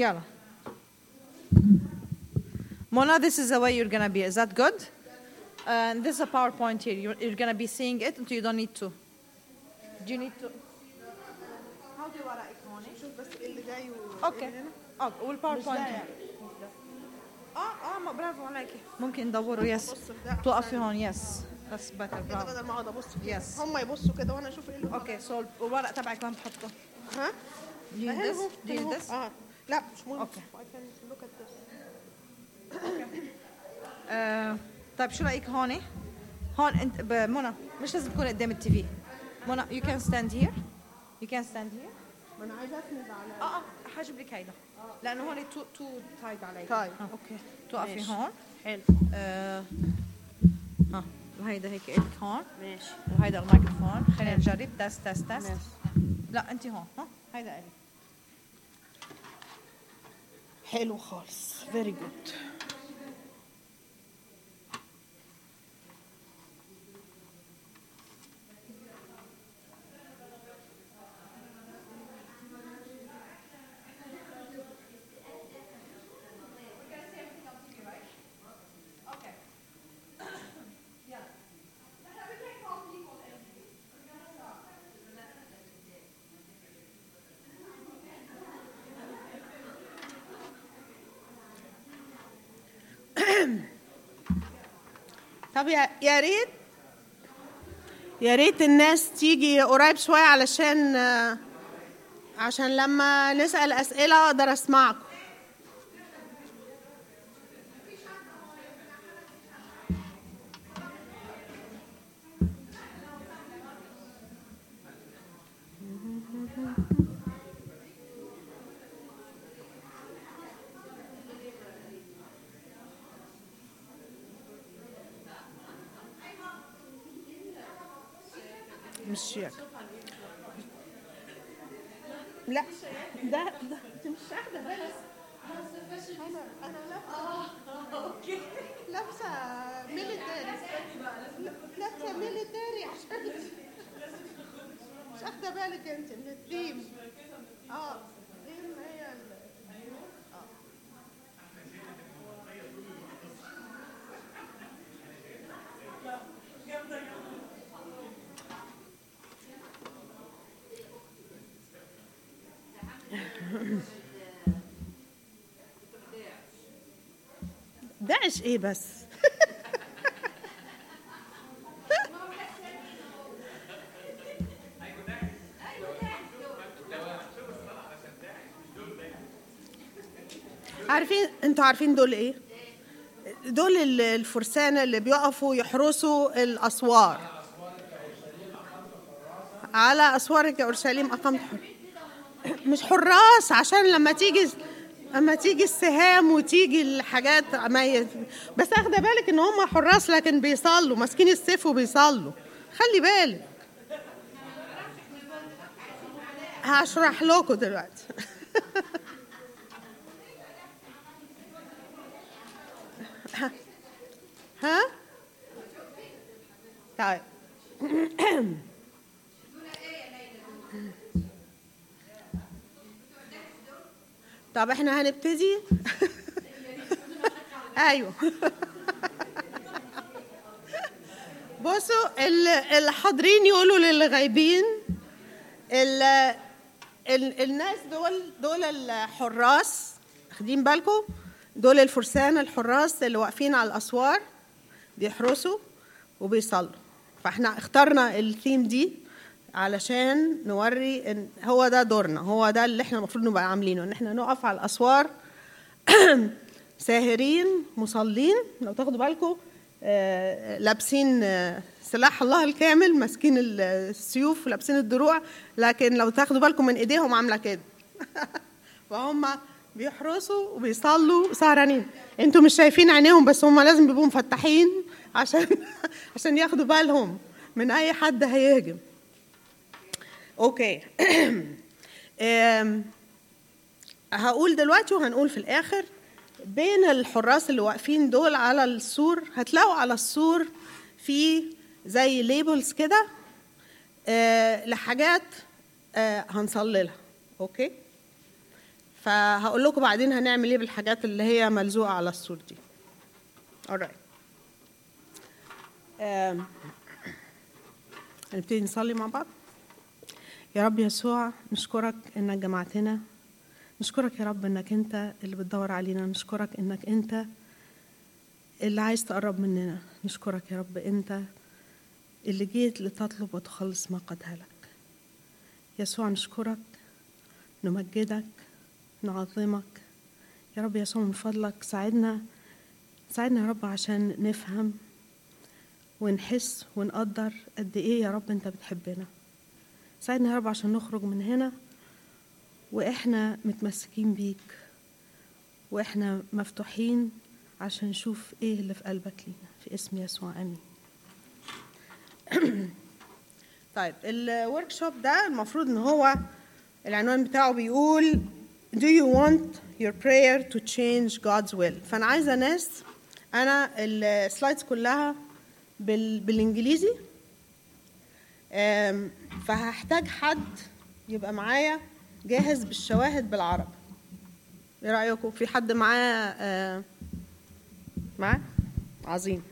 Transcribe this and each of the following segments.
يلا Mona, this is the way you're gonna be. Is that good? And this is a PowerPoint here. You're, you're gonna be seeing it until you don't need to. Do you need to? هاتي ورقك هون. شوف بس إيه اللي جاي و... أوكي إيه هنا. أوكي والباوربوينت آه آه ما برافو عليكي ممكن ندوروا يس بص في ده توقفي هون يس بس بتر كده برافو بدل ما اقعد ابص فيه Yes. هم يبصوا كده وأنا أشوف إيه اللي أوكي سو الورق تبعك وين بحطه؟ ها Do you need هنا this? اهو، Do you هنا need اهو. this? لا مش مهم. this. آه، طيب شو رأيك هون؟ هون أنت منى مش لازم تكون قدام التي في. منى you can stand here. You can stand here. ما أنا عايزه اسند على آه آه حاجب لك هيدا. لأنه هون تو تو تايد علي طيب. آه، أوكي. توقفي. هون. حلو. آه ها وهيدا هيك الك هون. ماشي. وهيدا الميكروفون. خلينا نجرب. test test test. لا أنت هون. ها؟ هيدا الي حلو خالص very good طب يا ريت. يا ريت الناس تيجي قريب شوية علشان آه، عشان لما نسأل أسئلة أقدر أسمعكم. شيك. لا ده ده انت مش واخده بالك أنا أنا لابسه لابسة ميليتاري. لابسة ميليتاري عشان مش واخده بالك انت من الثيم آه آه داعش إيه بس؟ عارفين أنتوا عارفين دول إيه؟ دول ال- الفرسان اللي بيقفوا يحرسوا الأسوار. على اسوار أورشليم اقامت حر مش حراس عشان لما تيجي اما تيجي السهام وتيجي الحاجات. بس أخدة بالك إن هم حراس لكن بيصلوا ماسكين السيف وبيصلوا. خلي بالك. هشرح لكم دلوقتي. ها؟ طيب. طب إحنا هنبتدي؟ أيوه. بصوا ال- الحاضرين يقولوا للي غايبين ال- ال- الناس دول دول الحراس واخدين بالكم؟ دول الفرسان الحراس اللي واقفين على الأسوار بيحرسوا وبيصلوا. فاحنا اخترنا الثيم دي. علشان نوري إن هو ده دورنا هو ده اللي إحنا المفروض نبقى عاملينه إن إحنا نقف على الأسوار. ساهرين مصلين لو تاخدوا بالكم آه، لابسين آه، سلاح الله الكامل ماسكين ال- السيوف ولابسين الدروع لكن لو تاخدوا بالكم من إيديهم عاملة كده. فهم بيحرسوا وبيصلوا سهرانين. أنتوا مش شايفين عينيهم بس هم لازم بيبقوا مفتحين عشان عشان ياخدوا بالهم من أي حد هيهجم. okay. هقول دلوقتي وهنقول في الآخر. بين الحراس اللي واقفين دول على السور هتلاقوا على السور في زي labels كده آه، لحاجات آه، هنصلي لها okay؟ فهقول لكم بعدين هنعمل إيه بالحاجات اللي هي ملزوقة على السور دي. Alright هنبتدي نصلي مع بعض. يا رب يسوع نشكرك إنك جمعتنا. نشكرك يا رب إنك أنت اللي بتدور علينا. نشكرك إنك أنت اللي عايز تقرب مننا. نشكرك يا رب أنت اللي جيت لتطلب وتخلص ما قد هلك يسوع نشكرك نمجدك نعظمك. يا رب يسوع من فضلك ساعدنا ساعدنا يا رب عشان نفهم ونحس ونقدر قد إيه يا رب أنت بتحبنا. ساعدنا يا رب عشان نخرج من هنا وإحنا متمسكين بيك وإحنا مفتوحين عشان نشوف إيه اللي في قلبك لينا في اسم يسوع آمين طيب الورك شوب ده المفروض إن هو العنوان بتاعه بيقول Do you want your prayer to change God's will؟ فأنا عايزة ناس أنا السلايدز كلها بال... بالإنجليزي فهحتاج حد يبقى معايا جاهز بالشواهد بالعربي. إيه رأيكم؟ في حد معاه آه، معاه؟ عظيم.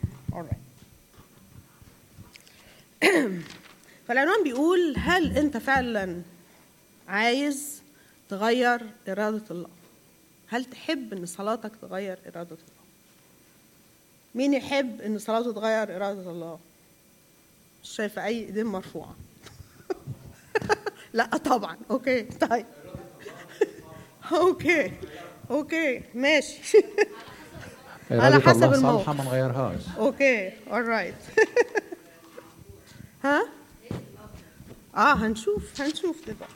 فالعنوان بيقول هل انت فعلا عايز تغير إرادة الله؟ هل تحب إن صلاتك تغير إرادة الله؟ مين يحب إن صلاته تغير إرادة الله؟ مش شايفة أي إيدين مرفوعة. لا طبعا. okay طيب. okay okay ماشي. على إرادة حسب الموقف. ما نغيرهاش. okay alright ها؟ آه هنشوف هنشوف دلوقتي.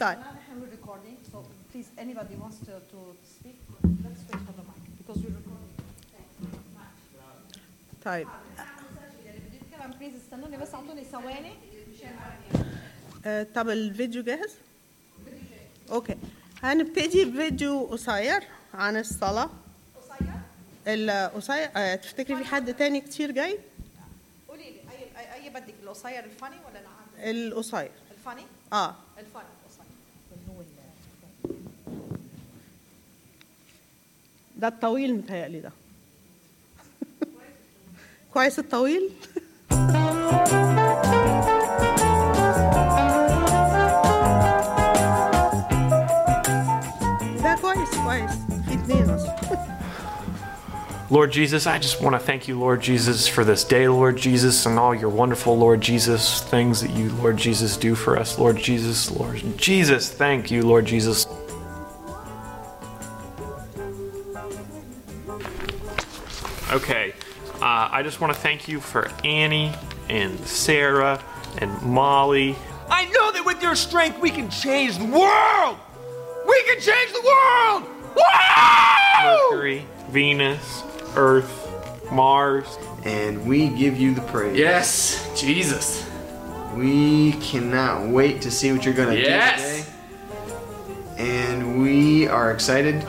طيب. We're recording, so please, anybody wants to, to speak, let's wait for the mic because we're recording. طيب. please استنوني بس اعطوني ثواني آه طب الفيديو جاهز okay هنبتدي بفيديو قصير عن الصلاة. قصير؟ القصير آه تفتكري في حد تاني كتير جاي؟ قولي لي اي اي بدك القصير الفاني ولا العادي؟ القصير. الفاني؟ آه. الفاني ده الطويل متهيألي ده. كويس الطويل؟ Lord Jesus, I just want to thank you, Lord Jesus, for this day, Lord Jesus, and all your wonderful, Lord Jesus, things that you, Lord Jesus, do for us, Lord Jesus, Lord Jesus, thank you, Lord Jesus. Okay, uh, I just want to thank you for Annie and Sarah and Molly. I know that with your strength we can change the world! We can change the world! Wow! Mercury, Venus, Earth, Mars. and we give you the praise. Yes, Jesus. We cannot wait to see what you're going to Yes. do today. And we are excited.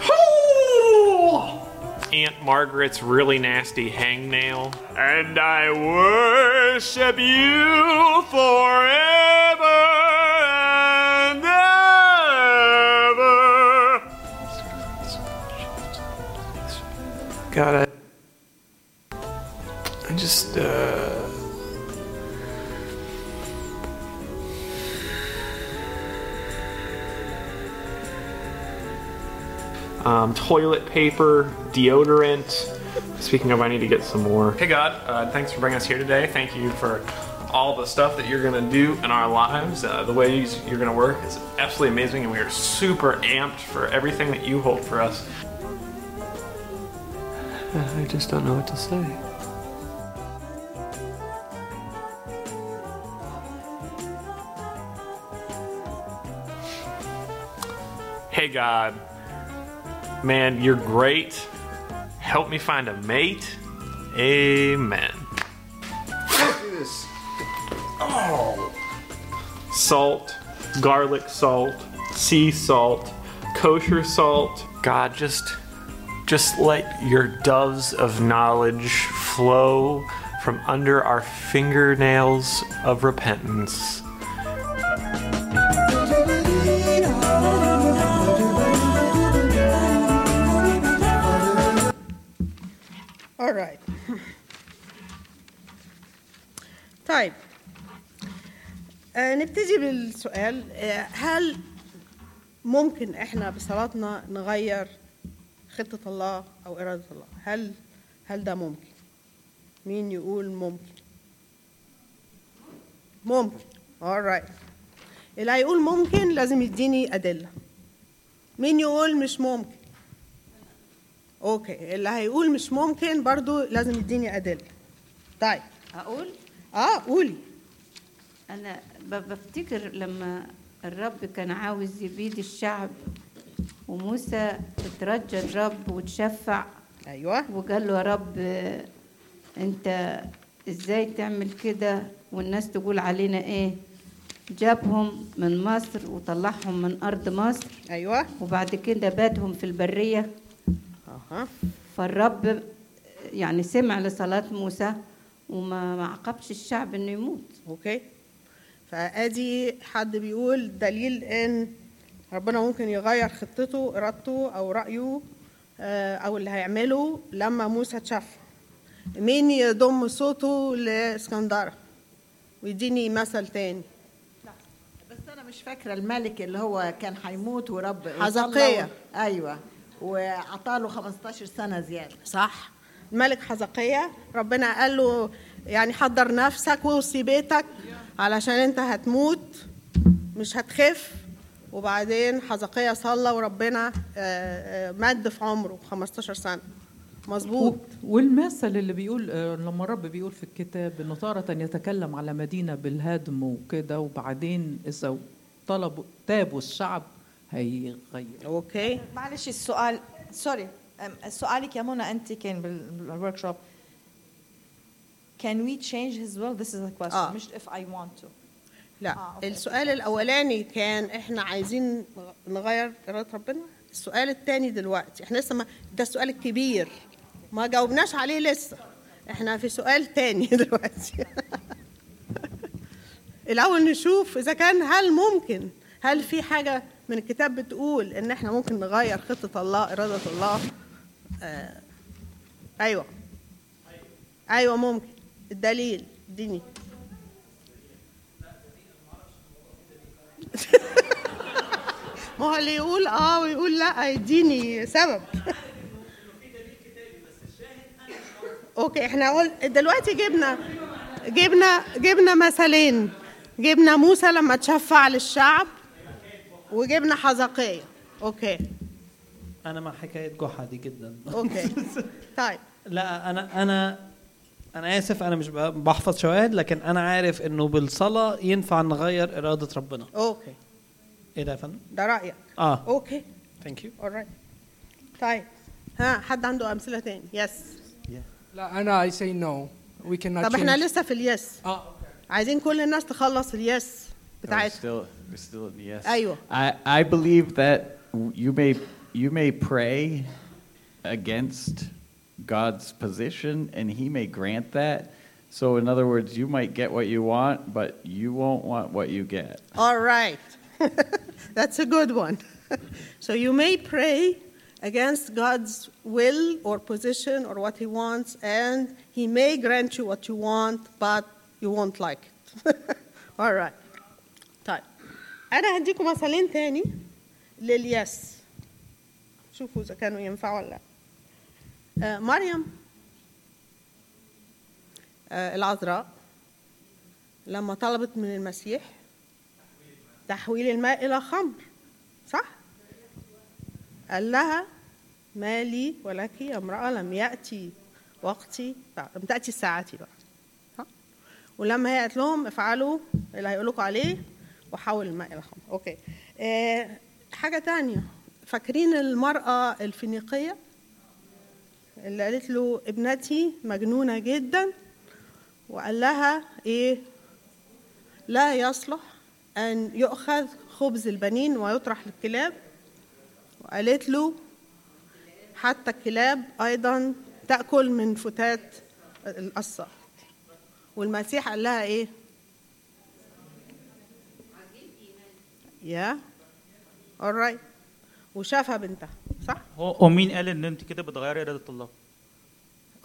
Aunt Margaret's really nasty hangnail. And I worship you forever and ever. God, I, I just, uh. um, toilet paper, deodorant. Speaking of, I need to get some more. Hey, God, uh, thanks for bringing us here today. Thank you for all the stuff that you're going to do in our lives. Uh, the ways you're going to work is absolutely amazing, and we are super amped for everything that you hold for us. I just don't know what to say. Hey, God. Man, you're great. Help me find a mate. Amen. Let's do this. Salt, garlic salt, sea salt, kosher salt. God, just just let your doves of knowledge flow from under our fingernails of repentance. All right. طيب. آه نبتدي بالسؤال. آه هل ممكن إحنا بصلاتنا نغير خطة الله أو إرادة الله؟ هل هل ده ممكن؟ مين يقول ممكن؟ ممكن. Alright اللي هيقول ممكن لازم يديني أدلة. مين يقول مش ممكن؟ أوكي. اللي هيقول مش ممكن برضو لازم يديني أدلة. طيب. أقول؟ آه قولي. أنا ب- بفتكر لما الرب كان عاوز يبيد الشعب وموسى اترجى الرب وتشفع أيوه. وقال له يا رب أنت إزاي تعمل كده؟ والناس تقول علينا إيه؟ جابهم من مصر وطلعهم من أرض مصر. أيوه. وبعد كده باتهم في البرية. فالرب يعني سمع لصلاة موسى وما ما عاقبش الشعب إنه يموت. أوكي؟ فأدي حد بيقول دليل إن ربنا ممكن يغير خطته إرادته أو رأيه آه، أو اللي هيعمله لما موسى اتشفى مين يضم صوته لاسكندره ويديني مثل تاني. بس أنا مش فاكرة الملك اللي هو كان هيموت ورب. وصلى- أيوه. وعطاله 15 سنة زيادة. صح. الملك حزقية ربنا قال له يعني حضر نفسك ووصي بيتك علشان انت هتموت مش هتخف. وبعدين حزقية صلى وربنا آه، آه، مد في عمره 15 سنة. مظبوط. والمثل اللي بيقول آه، لما الرب بيقول في الكتاب إنه تارة يتكلم على مدينة بالهدم وكده وبعدين إذا طلبوا تابوا الشعب هيغير okay معلش السؤال sorry سؤالك يا منى أنت كان بال workshop Can we change his will? This is the question. آه. مش if I want to. لا آه، okay. السؤال الأولاني كان إحنا عايزين نغير اراده ربنا السؤال الثاني دلوقتي إحنا لسه ما ده السؤال الكبير ما جاوبناش عليه لسه إحنا في سؤال تاني دلوقتي الأول نشوف إذا كان هل ممكن هل في حاجة من الكتاب بتقول إن إحنا ممكن نغير خطة الله إرادة الله. آه. أيوه. أيوه ممكن. الدليل. إديني. ما هو اللي يقول آه ويقول لأ يديني سبب. okay إحنا قول دلوقتي جبنا جبنا جبنا مثلين. جبنا موسى لما تشفع للشعب. وجبنا حزقية okay. أنا مع حكاية جحا دي جدا. okay. طيب. لا أنا أنا أنا آسف أنا مش بحفظ شواهد لكن أنا عارف إنه بالصلاة ينفع نغير إرادة ربنا. okay. إيه ده يا فندم؟ ده رأيك. آه. أوكي. ثانك يو alright طيب. ها حد عنده أمثلة تاني؟ يس لا أنا I say no. We cannot طب إحنا. لسه في اليس. آه عايزين كل الناس تخلص اليس بتاعتها. We're still the yes. I, I believe that you may, you may pray against God's position and he may grant that. So, in other words, you might get what you want, but you won't want what you get. All right. That's a good one. so, you may pray against God's will or position or what he wants, and he may grant you what you want, but you won't like it. All right. طيب أنا هديكم مثالين تاني لليس شوفوا إذا كانوا ينفعوا ولا لأ. آه، مريم آه، العذراء لما طلبت من المسيح تحويل الماء إلى خمر صح؟ قال لها ما لي ولك يا امرأة لم يأتي وقتي بعد لم تأتي ساعتي ها؟ ولما هي قالت لهم افعلوا اللي هيقول لكم عليه وحول الماء إلى خمر أوكي. آه حاجة تانية. فاكرين المرأة الفينيقية اللي قالت له ابنتي مجنونة جدا؟ وقال لها إيه؟ لا يصلح أن يؤخذ خبز البنين ويطرح للكلاب. وقالت له حتى الكلاب أيضا تأكل من فتات القصة. والمسيح قال لها إيه؟ يا alright وشافها بنتها صح؟ هو هو مين قال إن أنت كده بتغيري إرادة الله؟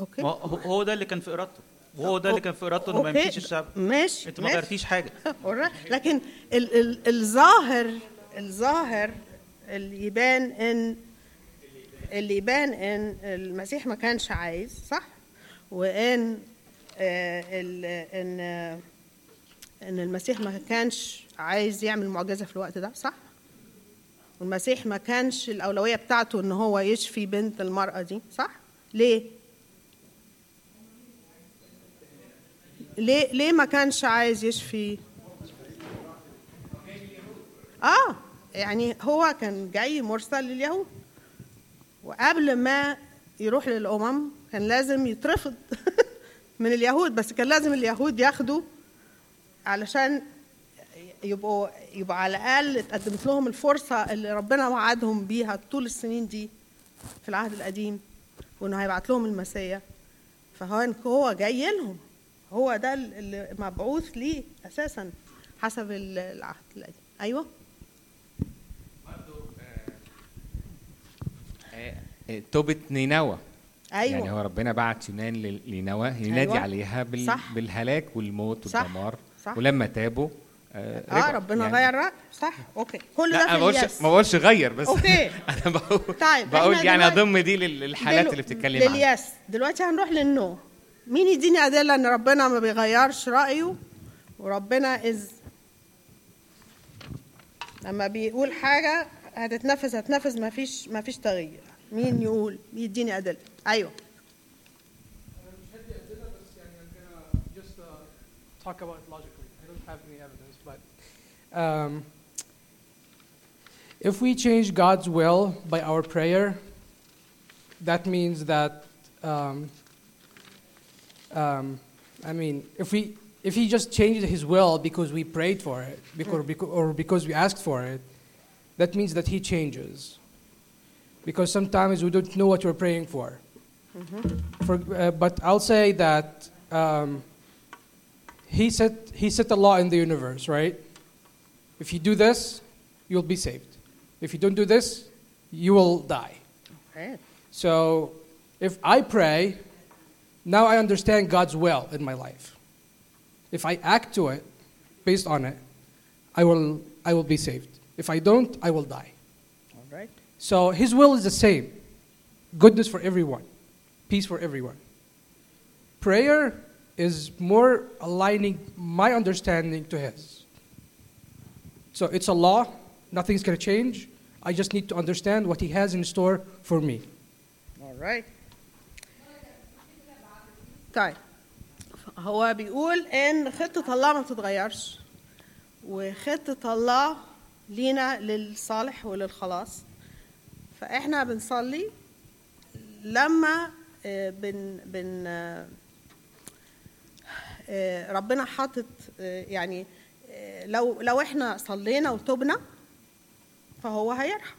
أوكي هو ده اللي كان في إرادته وهو ده اللي كان في إرادته إنه ما. يمشيش الشعب ماشي أنت ما. غيرتيش حاجة alright. لكن ال ال الظاهر الظاهر اللي يبان ان اللي يبان إن المسيح ما كانش عايز صح وإن آه ال إن آه إن المسيح ما كانش عايز يعمل معجزة في الوقت ده صح؟ والمسيح ما كانش الأولوية بتاعته إن هو يشفي بنت المرأة دي صح؟ ليه؟ ليه ليه ما كانش عايز يشفي؟ آه يعني هو كان جاي مرسل لليهود. وقبل ما يروح للأمم كان لازم يترفض من اليهود بس كان لازم اليهود ياخدوا علشان يبقوا يبقى على الأقل اتقدمت لهم الفرصة اللي ربنا وعدهم بيها طول السنين دي في العهد القديم وإنه هيبعت لهم المسيا فهو هو جاي لهم هو ده اللي مبعوث ليه أساسا حسب ال- العهد القديم أيوه آه، توبة نينوى أيوة. يعني هو ربنا بعت يونان لنينوى ينادي أيوة. عليها بال... صح. بالهلاك والموت صح. والدمار صح. ولما تابوا آه آه رجعوا. ربنا يعني. غير رأي. صح؟ okay. كل ده أنا في ما بقولش الياس. ما بقولش غير بس okay. أنا بقول طيب بقول يعني أضم دي لل- للحالات دلو- اللي بتتكلم عنها. للياس. دلوقتي هنروح لل no. مين يديني أدلة إن ربنا ما بيغيرش رأيه وربنا از لما بيقول حاجة هتتنفذ هتنفذ ما فيش ما فيش تغيير. مين يقول؟ يديني أدلة؟ أيوه. just uh, talk about it um, if we change God's will by our prayer, that means that um, um, I mean, if we if He just changed His will because we prayed for it, because, because, or because we asked for it, that means that He changes. Because sometimes we don't know what we're praying for. For, uh, but I'll say that um, he set he set the law in the universe, right? If you do this, you'll be saved. If you don't do this, you will die. Okay. So if I pray, now I understand God's will in my life. If I act to it, based on it, I will I will be saved. If I don't, I will die. all right So his will is the same goodness for everyone, peace for everyone. Prayer is more aligning my understanding to his. So it's a law, nothing's to change. I just need to understand what he has in store for me. all right طيب هو بيقول إن خطة الله ما بتتغيرش وخطة الله لينا للصالح وللخلاص فإحنا بنصلي لما آه، بن بن آه، آه، ربنا حاطط يعني لو لو إحنا صلينا وتوبنا فهو هيرحم.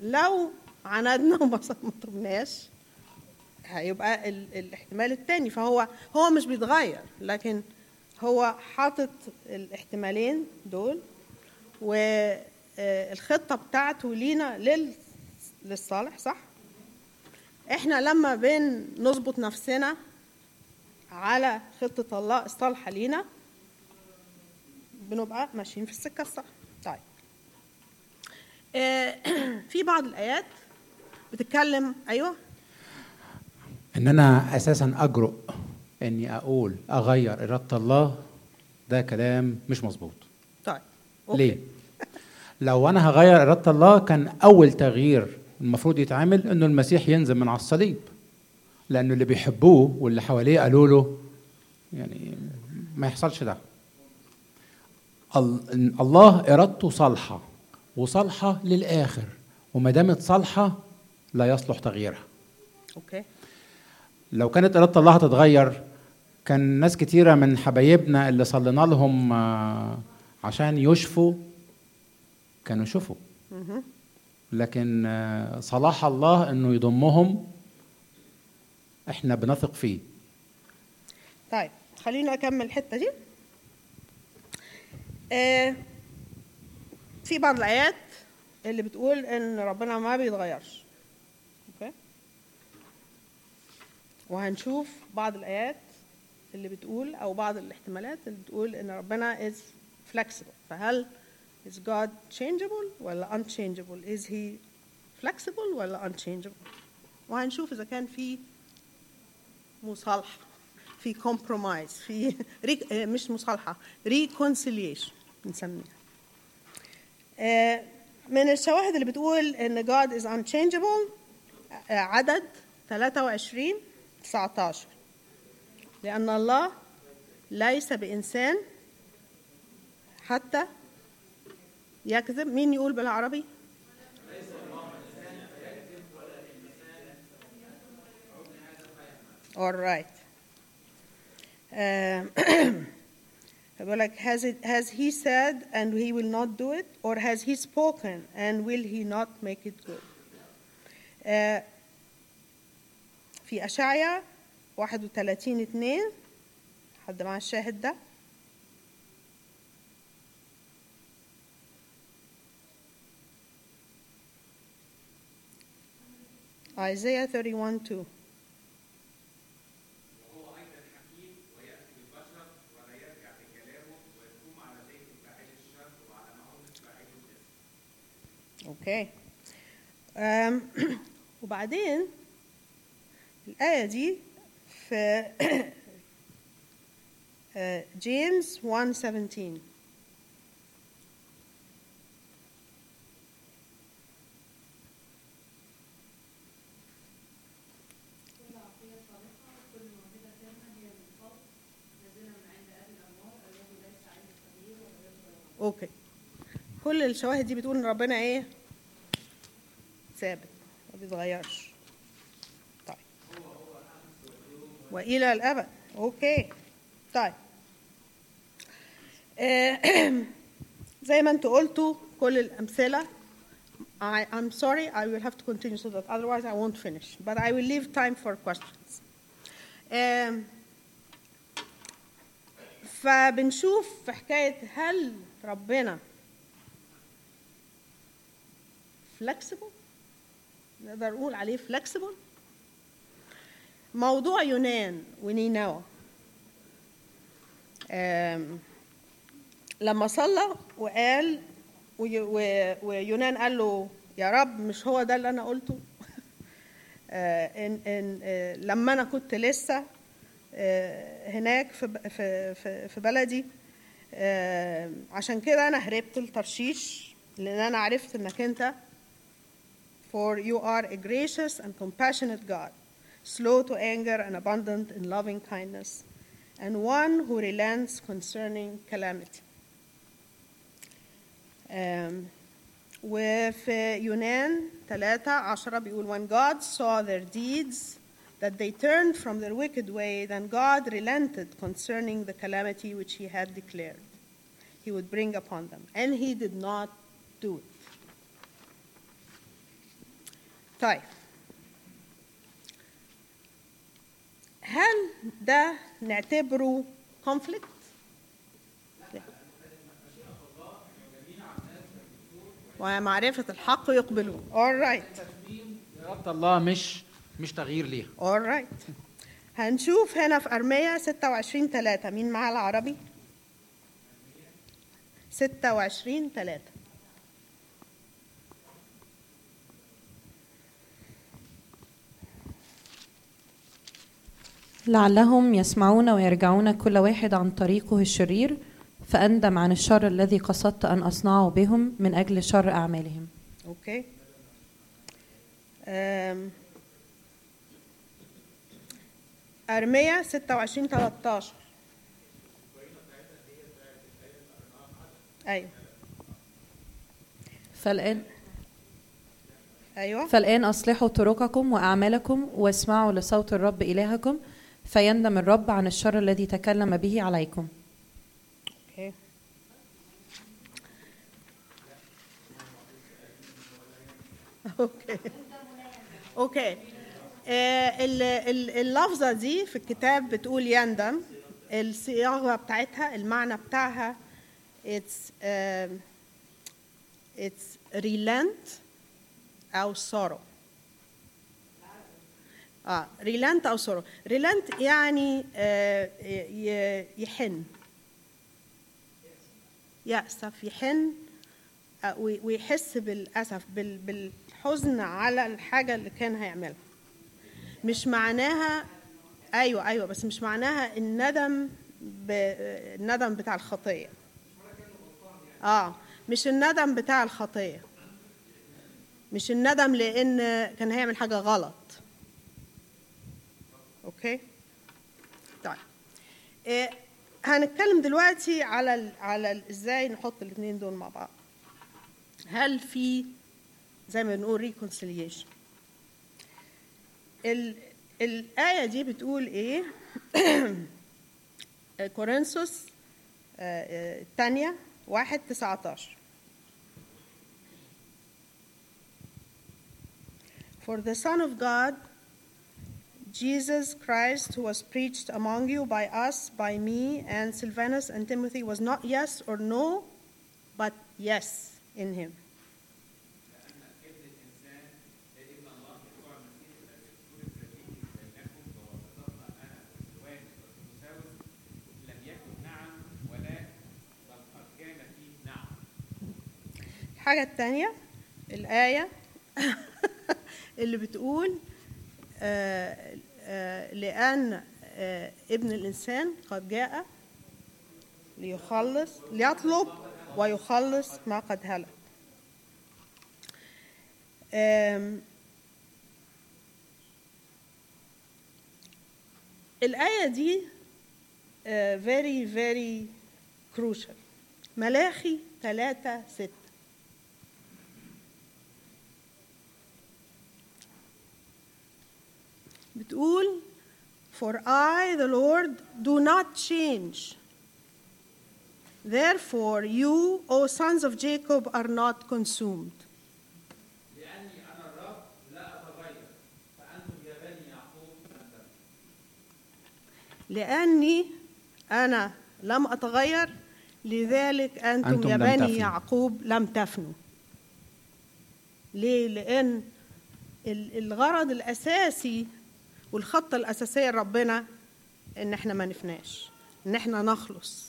لو عندنا وما تبناش هيبقى ال- الاحتمال التاني. فهو هو مش بيتغير لكن هو حاطط الاحتمالين دول والخطة بتاعته لينا لل للصالح صح؟ إحنا لما بنظبط نفسنا على خطة الله الصالحة لينا بنبقى ماشيين في السكة الصح. طيب. آه، في بعض الآيات بتتكلم أيوه. إن أنا أساسا أجرؤ إني أقول أغير إرادة الله ده كلام مش مظبوط. طيب ليه؟ لو أنا هغير إرادة الله كان أول تغيير المفروض يتعمل إنه المسيح ينزل من على الصليب. لأنه اللي بيحبوه واللي حواليه قالوا له يعني ما يحصلش ده. الله إرادته صالحة وصالحة للآخر وما دامت صالحة لا يصلح تغييرها. أوكي. لو كانت إرادة الله هتتغير كان ناس كتيرة من حبايبنا اللي صلينا لهم آه، عشان يشفوا كانوا شفوا. لكن آه، صلاح الله إنه يضمهم إحنا بنثق فيه. طيب خلينا أكمل الحتة دي. في بعض الآيات اللي بتقول إن ربنا ما بيتغيرش. أوكي؟ وهنشوف بعض الآيات اللي بتقول أو بعض الاحتمالات اللي بتقول إن ربنا is flexible. فهل is God changeable ولا unchangeable is he flexible ولا unchangeable وهنشوف إذا كان في مصالحة في compromise في آه، مش مصالحة reconciliation. بنسميها آه، من الشواهد اللي بتقول إن God is unchangeable آه، عدد 23 19 لأن الله ليس بإنسان حتى يكذب مين يقول بالعربي؟ All right. Um, بيقول لك has, it, has he said and he will not do it or has he spoken and will he not make it good آه، في أشعيا 31 2 حد مع الشاهد ده Isaiah 31 2 أوكي أم، وبعدين الآية دي في جيمس 1:17 okay كل الشواهد دي بتقول إن ربنا إيه؟ ثابت ما بيتغيرش طيب والى الابد okay طيب آه، زي ما أنتوا قلتوا كل الامثله I, I'm sorry, I will have to continue so that otherwise I won't finish. But I will leave time for questions. Um, فبنشوف في حكاية هل ربنا flexible نقدر نقول عليه flexible. موضوع يونان ونينوى. لما صلى وقال ويونان قال له يا رب مش هو ده اللي أنا قلته؟ آه، ان ان آه، لما أنا كنت لسه آه، هناك في في في- بلدي. عشان كده أنا هربت لترشيش لأن أنا عرفت إنك أنت for you are a gracious and compassionate God slow to anger and abundant in loving kindness and one who relents concerning calamity um, وفي يونان 3 10 بيقول when God saw their deeds that they turned from their wicked way then God relented concerning the calamity which he had declared he would bring upon them and he did not do it طيب. هل ده نعتبره conflict ومعرفة الحق يقبلون. All right. إرادة الله مش مش تغيير ليها. All right. هنشوف هنا في أرمية 26 3 مين معاه العربي؟ 26 3 لعلهم يسمعون ويرجعون كل واحد عن طريقه الشرير فأندم عن الشر الذي قصدت أن أصنعه بهم من أجل شر أعمالهم. أوكي أم، أرمية 26 13 أيوه. فالآن أيوه. فالآن أصلحوا طرقكم وأعمالكم واسمعوا لصوت الرب إلهكم فيندم الرب عن الشر الذي تكلم به عليكم. okay okay okay ال- ال- اللفظة دي في الكتاب بتقول يندم. الصياغة بتاعتها المعنى بتاعها it's um, it's relent أو sorrow. آه relent أو sorrow relent يعني آه يحن. يأسف يحن. آه، وي- ويحس بالأسف بال- بالحزن على الحاجة اللي كان هيعملها. مش معناها أيوة أيوة بس مش معناها الندم ب... الندم بتاع الخطية. آه مش الندم بتاع الخطية. مش الندم لأن كان هيعمل حاجة غلط. okay؟ طيب. إيه هنتكلم دلوقتي على ال على ال إزاي نحط الاثنين دول مع بعض. هل في زي ما بنقول reconciliation الآية دي بتقول إيه؟ كورنثوس آه، آه، الثانية واحد تسعة عشر For the Son of God, Jesus Christ, who was preached among you by us, by me, and Silvanus and Timothy, was not yes or no, but yes in him. الحاجة الثانية الآية اللي بتقول آه، آه، لأن آه، ابن الإنسان قد جاء ليخلص ليطلب ويخلص ما قد هلك. الآية دي آه، very very crucial. ملاخي ثلاثة ستة. بتقول For I, the Lord, do not change. Therefore, you, O sons of Jacob, are not consumed. لأني أنا الرب لا أتغير فأنتم يا بني يعقوب لم تكن لأني أنا لم أتغير لذلك أنتم, أنتم يا لم بني. يعقوب لم تفنوا ليه؟ لأن ال- الغرض الأساسي والخطة الأساسية لربنا إن إحنا ما نفناش إن إحنا نخلص.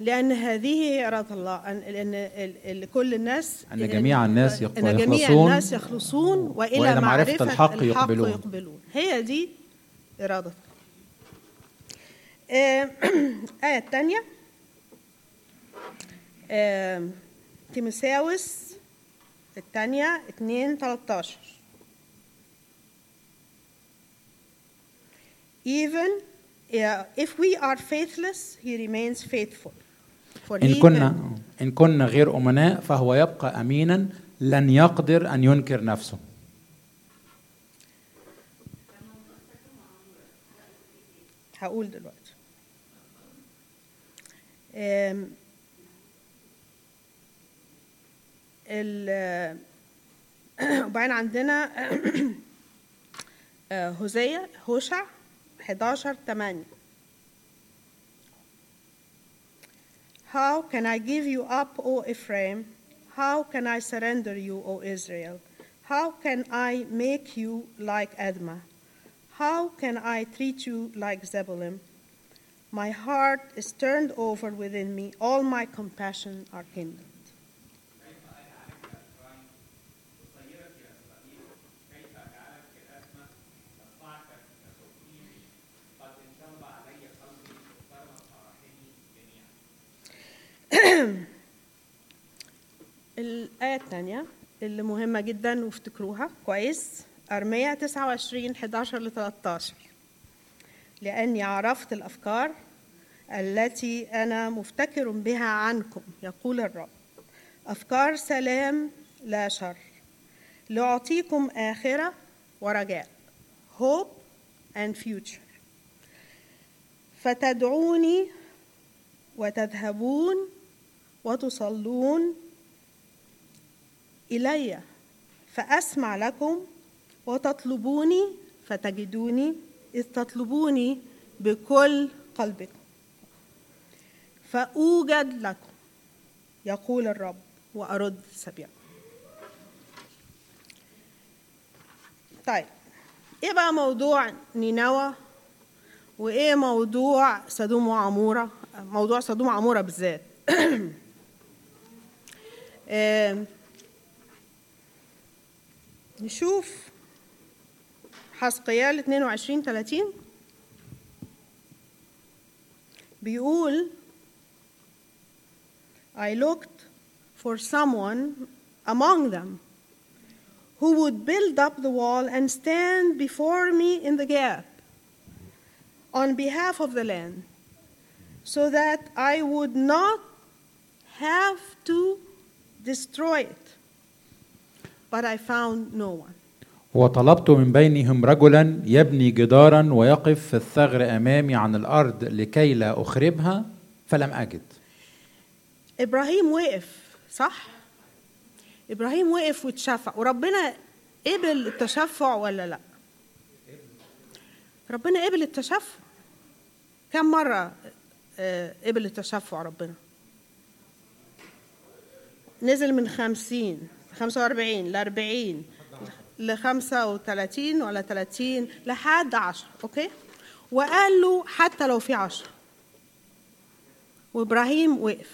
لأن هذه إرادة الله أن لأن كل الناس أن جميع الناس يق- أن جميع يخلصون الناس يخلصون وإلى, وإلى معرفة الحق الحق يقبلون. يقبلون. هي دي إرادة آه، آية الثانية آه، تيموثاوس الثانية 2 13 Even uh, if we are faithless, he remains faithful. For إن كنا إن كنا غير أمناء فهو يبقى أمينا لن يقدر أن ينكر نفسه هقول دلوقتي وبعدين عندنا آه، هوزية هوشع 11 8 How can I give you up, O Ephraim? How can I surrender you, O Israel? How can I make you like Admah? How can I treat you like Zebulun? My heart is turned over within me, all my compassion are kindled. الآية الثانية اللي مهمة جدا وافتكروها كويس. أرمية 29 11 ل 13 لأني عرفت الأفكار التي أنا مفتكر بها عنكم يقول الرب. أفكار سلام لا شر. لأعطيكم آخرة ورجاء. Hope and future. فتدعوني وتذهبون وتصلون إلي فأسمع لكم وتطلبوني فتجدوني إذ تطلبوني بكل قلبكم. فأوجد لكم يقول الرب وأرد سبيعكم طيب إيه بقى موضوع نينوى؟ وإيه موضوع سدوم وعمورة؟ موضوع سدوم وعمورة بالذات؟ نشوف حسقيال 22 30 بيقول I looked for someone among them who would build up the wall and stand before me in the gap on behalf of the land, so that I would not have to destroy it. But I found no one. وطلبت من بينهم رجلا يبني جدارا ويقف في الثغر أمامي عن الأرض لكي لا أخربها فلم أجد إبراهيم وقف صح؟ إبراهيم وقف واتشفع وربنا قبل التشفع ولا لا؟ ربنا قبل التشفع كم مرة آه، قبل التشفع ربنا؟ نزل من خمسين خمسة وأربعين لأربعين لخمسة وثلاثين ولا ثلاثين لحد عشرة أوكي؟ وقال له حتى لو في عشرة. وإبراهيم وقف.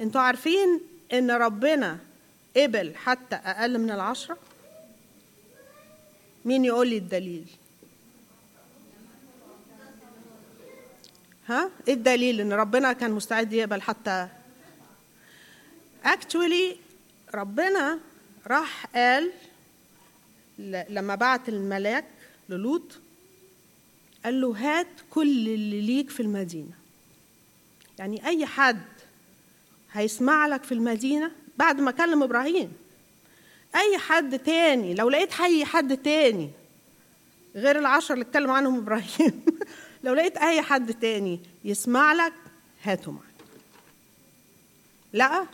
أنتوا عارفين إن ربنا قبل حتى أقل من العشرة؟ مين يقول لي الدليل؟ ها؟ إيه الدليل إن ربنا كان مستعد يقبل حتى actually ربنا راح قال لما بعت الملاك للوط قال له هات كل اللي ليك في المدينة. يعني أي حد هيسمع لك في المدينة بعد ما كلم إبراهيم. أي حد تاني لو لقيت حي حد تاني غير العشرة اللي اتكلم عنهم إبراهيم لو لقيت أي حد تاني يسمع لك هاته معاك.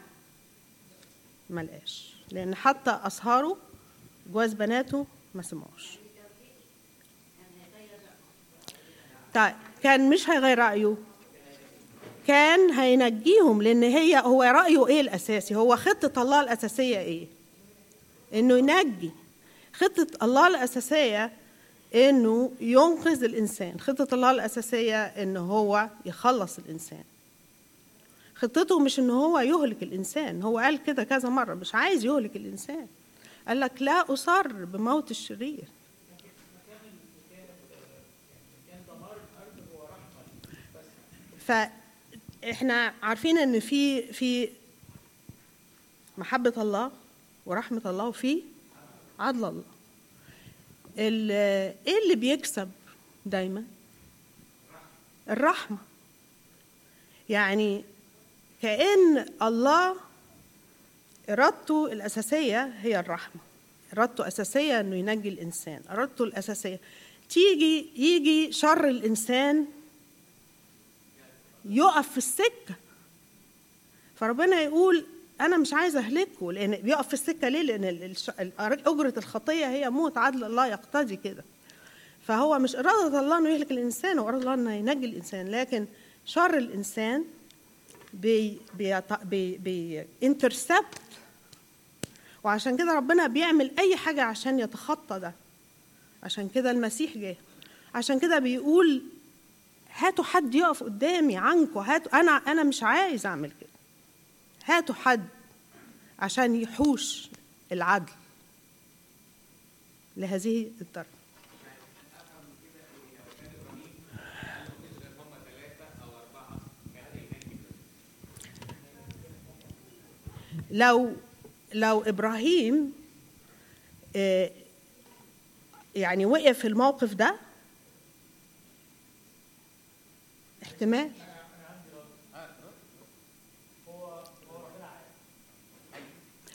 لا ملقاش لأن حتى أصهاره جواز بناته ما سمعوش. طيب كان مش هيغير رأيه؟ كان هينجيهم لأن هي هو رأيه إيه الأساسي؟ هو خطة الله الأساسية إيه؟ إنه ينجي. خطة الله الأساسية إنه ينقذ الإنسان. خطة الله الأساسية انه هو يخلص الإنسان. خطته مش إن هو يهلك الإنسان هو قال كده كذا مرة مش عايز يهلك الإنسان. قال لك لا أصر بموت الشرير. فاحنا عارفين إن في في محبة الله ورحمة الله وفي عدل الله. ال- إيه اللي بيكسب دايما؟ الرحمة. يعني كأن الله إرادته الأساسية هي الرحمة. إرادته أساسية إنه ينجي الإنسان. إرادته الأساسية. تيجي يجي شر الإنسان يقف في السكة. فربنا يقول أنا مش عايز أهلكه لأن بيقف في السكة ليه؟ لأن أجرة الخطية هي موت عدل الله يقتضي كده. فهو مش إرادة الله إنه يهلك الإنسان هو إرادة الله إنه ينجي الإنسان. لكن شر الإنسان بي بي بي, بي intercept وعشان كده ربنا بيعمل أي حاجة عشان يتخطى ده. عشان كده المسيح جه. عشان كده بيقول هاتوا حد يقف قدامي عنكم هاتوا أنا أنا مش عايز أعمل كده. هاتوا حد عشان يحوش العدل لهذه الدرجة. لو لو إبراهيم آه، يعني وقف في الموقف ده احتمال.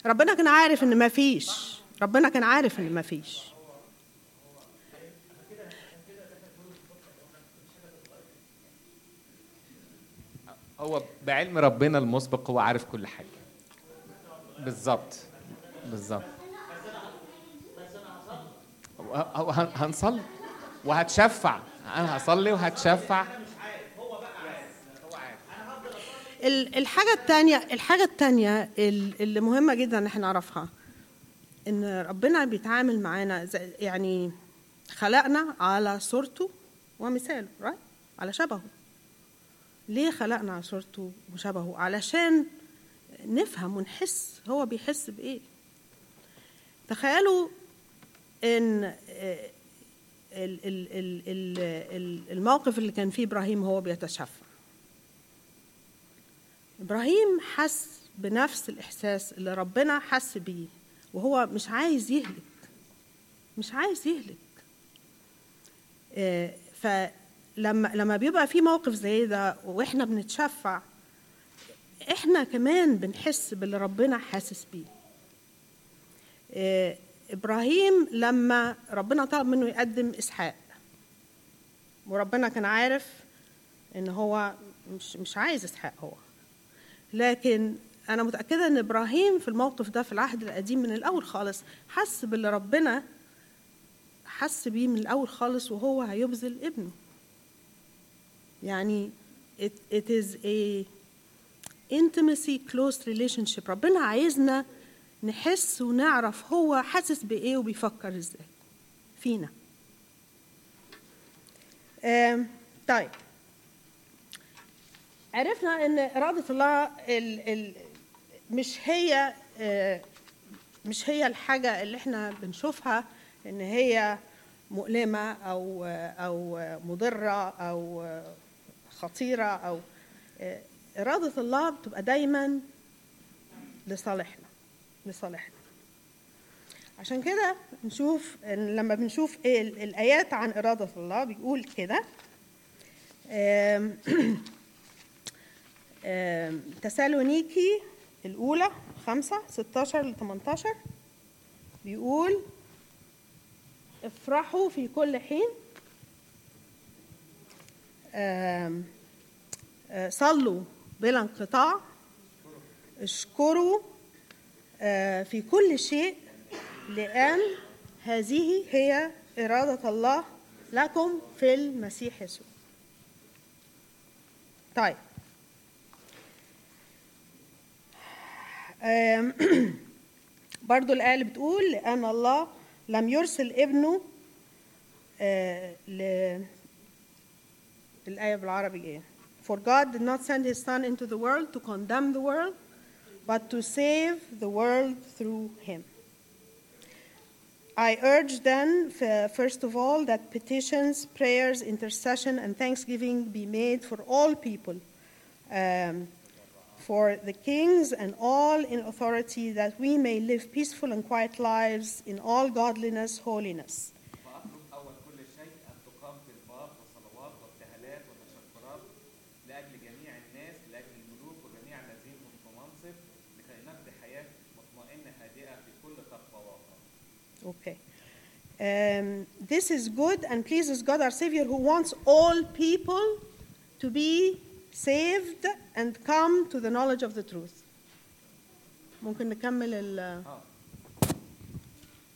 ربنا كان عارف إن ما فيش. ربنا كان عارف إن ما فيش. هو بعلم ربنا المسبق هو عارف كل حاجة. بالظبط بالظبط هنصلي وهتشفع. أنا هصلي وهتشفع. ال- الحاجة التانية الحاجة التانية ال- اللي مهمة جدا إن إحنا نعرفها إن ربنا بيتعامل معانا يعني خلقنا على صورته ومثاله right? على شبهه. ليه خلقنا على صورته وشبهه؟ علشان نفهم ونحس هو بيحس بإيه؟ تخيلوا إن آه، ال- ال- ال- ال- ال- الموقف اللي كان فيه إبراهيم هو بيتشفع إبراهيم حس بنفس الإحساس اللي ربنا حس بيه وهو مش عايز يهلك مش عايز يهلك. آه، فلما لما بيبقى في موقف زي ده وإحنا بنتشفع إحنا كمان بنحس باللي ربنا حاسس بيه. آه، إبراهيم لما ربنا طلب منه يقدم إسحاق وربنا كان عارف إن هو مش مش عايز إسحاق هو. لكن أنا متأكدة إن إبراهيم في الموقف ده في العهد القديم من الأول خالص حس باللي ربنا حس بيه من الأول خالص وهو هيبذل ابنه. يعني it, it is a intimacy close relationship. ربنا عايزنا نحس ونعرف هو حاسس بإيه وبيفكر إزاي. فينا. طيب. عرفنا إن إرادة الله ال ال مش هي آه، مش هي الحاجة اللي إحنا بنشوفها إن هي مؤلمة أو أو مضرة أو خطيرة أو إرادة الله بتبقى دايما لصالحنا لصالحنا. عشان كده نشوف لما بنشوف ال- الآيات عن إرادة الله بيقول كده. تسالونيكي الأولى خمسة 16 ل 18 بيقول افرحوا في كل حين. آه، صلوا بلا انقطاع اشكروا آه، في كل شيء لأن هذه هي إرادة الله لكم في المسيح يسوع. طيب. برضو الآية اللي بتقول لأن الله لم يرسل ابنه آه، ل الآية بالعربي إيه؟ For God did not send his son into the world to condemn the world but to save the world through him. I urge then, first of all, that petitions, prayers, intercession, and thanksgiving be made for all people, um, for the kings and all in authority, that we may live peaceful and quiet lives in all godliness, holiness. Okay. Um, this is good and pleases God our Savior who wants all people to be saved and come to the knowledge of the truth. ممكن نكمل ال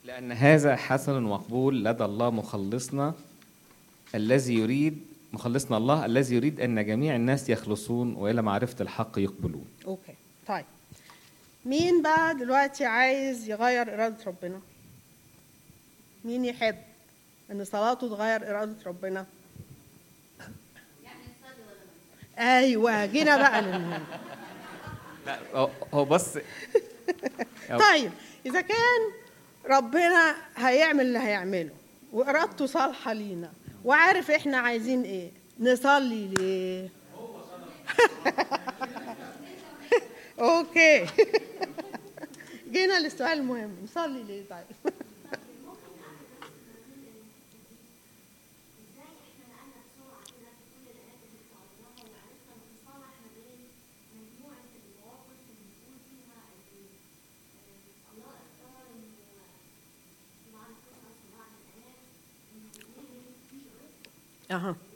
لأن هذا حسن مقبول لدى الله مخلصنا الذي يريد مخلصنا الله الذي يريد أن جميع الناس يخلصون وإلى معرفة الحق يقبلون. أوكي طيب مين بقى دلوقتي عايز يغير إرادة ربنا؟ مين يحب إن صلاته تغير إرادة ربنا؟ أيوه جينا بقى للمهم لا هو- بص طيب إذا كان ربنا هيعمل اللي هيعمله وإرادته صالحة لينا وعارف إحنا عايزين إيه نصلي ليه؟ أوكي جينا للسؤال المهم نصلي ليه طيب؟ Uh-huh.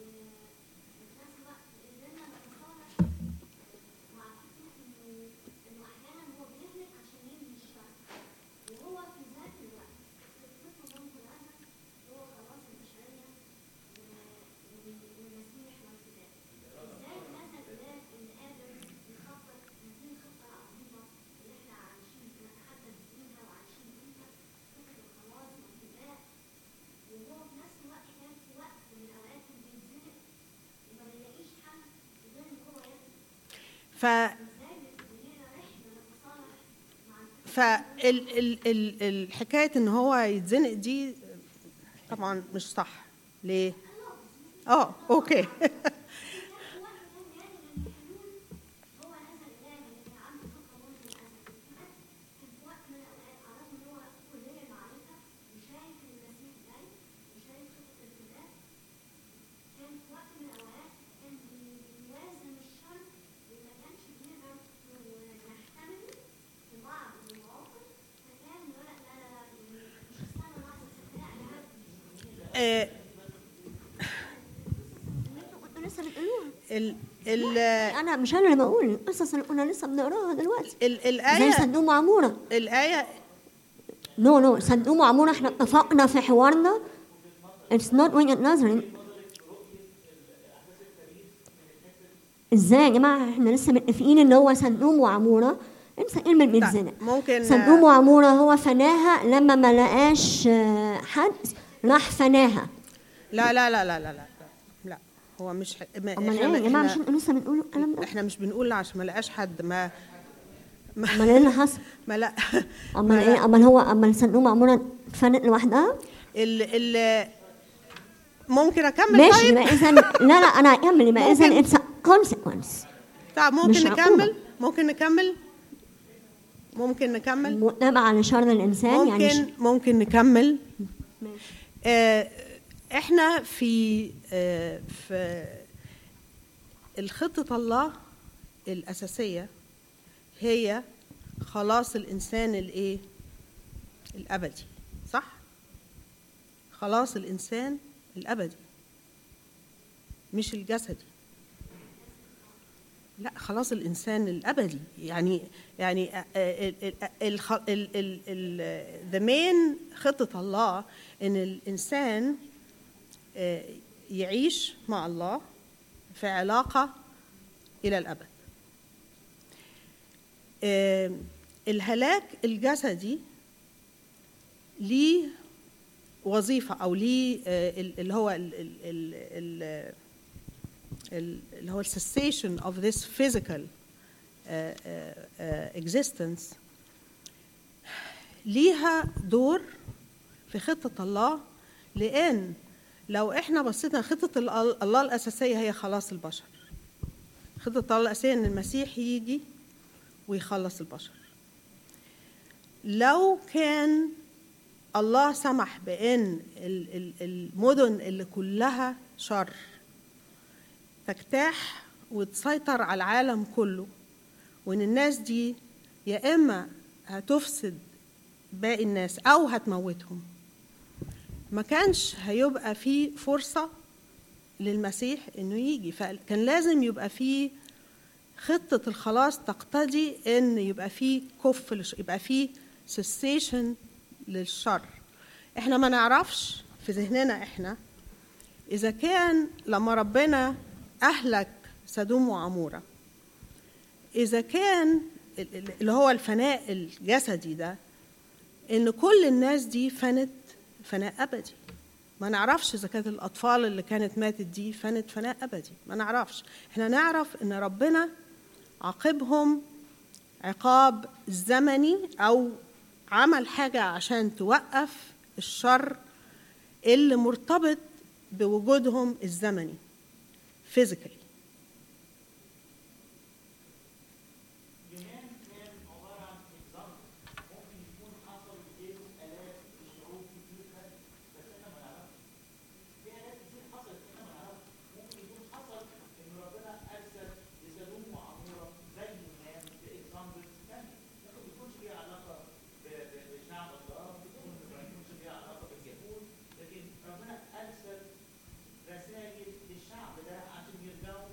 ف فال ال ال الحكاية إن هو يتزنق دي طبعا مش صح. ليه؟ آه أوكي آه، لسه بتقولوها ال ال أنا مش أنا اللي بقول. القصص اللي كنا لسه بنقراها دلوقتي. ال زي الايه سدوم وعمورة. الآية no no سدوم وعمورة إحنا اتفقنا في حوارنا. it's not وجهه نظري إزاي يا جماعة؟ إحنا لسه متفقين إن هو سدوم وعموره انسى كلمه بيتزنق ممكن سدوم وعموره هو فناها لما ما لقاش حد راح فناها. لا لا لا لا لا لا. هو مش ح... ما أمال إيه؟ يا جماعة مش أنتوا لسه بتقولوا الكلام ده إحنا مش بنقول عشان ما لقاش حد ما ما أمال إيه اللي حصل؟ ما لا. أمال ما إيه؟ أمال هو أمال سدوم وعموره اتفنت لوحدها؟ ال ال ممكن أكمل؟ ماشي طيب. يبقى اذا لا لا أنا هكمل يبقى اذا. It's consequence طب ممكن. نكمل؟ ممكن نكمل؟ ممكن نكمل؟ متابعة لشر الإنسان يعني ممكن ممكن نكمل؟ آه إحنا في آه في الخطة الله الأساسية هي خلاص الإنسان الإيه؟ الأبدي صح؟ خلاص الإنسان الأبدي مش الجسدي لا خلاص الإنسان الأبدي يعني يعني ذا مين خطة الله إن الإنسان يعيش مع الله في علاقة إلى الأبد. آه، الهلاك الجسدي ليه وظيفة أو ليه آه، ال- اللي هو ال- ال- ال- ال- ال- اللي هو cessation of this physical existence ليها دور في خطة الله لأن لو إحنا بصينا خطة ال- الله الأساسية هي خلاص البشر. خطة الله الأساسية إن المسيح يجي ويخلص البشر. لو كان الله سمح بأن ال- ال- المدن اللي كلها شر تجتاح وتسيطر على العالم كله وإن الناس دي يا إما هتفسد باقي الناس أو هتموتهم. ما كانش هيبقى في فرصة للمسيح إنه يجي. فكان لازم يبقى في خطة الخلاص تقتضي إن يبقى في كف يبقى في cessation للشر. إحنا ما نعرفش في ذهننا إحنا إذا كان لما ربنا أهلك سدوم وعمورة إذا كان ال- ال- اللي هو الفناء الجسدي ده إن كل الناس دي فنت فناء أبدي. ما نعرفش إذا كانت الأطفال اللي كانت ماتت دي فنت فناء أبدي. ما نعرفش. إحنا نعرف إن ربنا عاقبهم عقاب زمني أو عمل حاجة عشان توقف الشر اللي مرتبط بوجودهم الزمني physically لكن ربنا ارسل رسائل للشعب ده عشان يرجعوا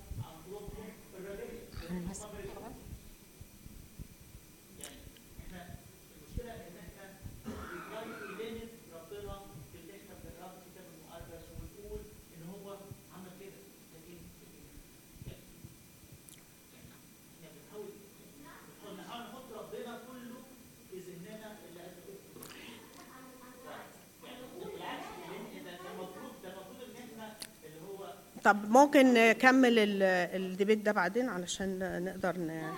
طب ممكن نكمل ال- الديبيت ده بعدين علشان نقدر ن...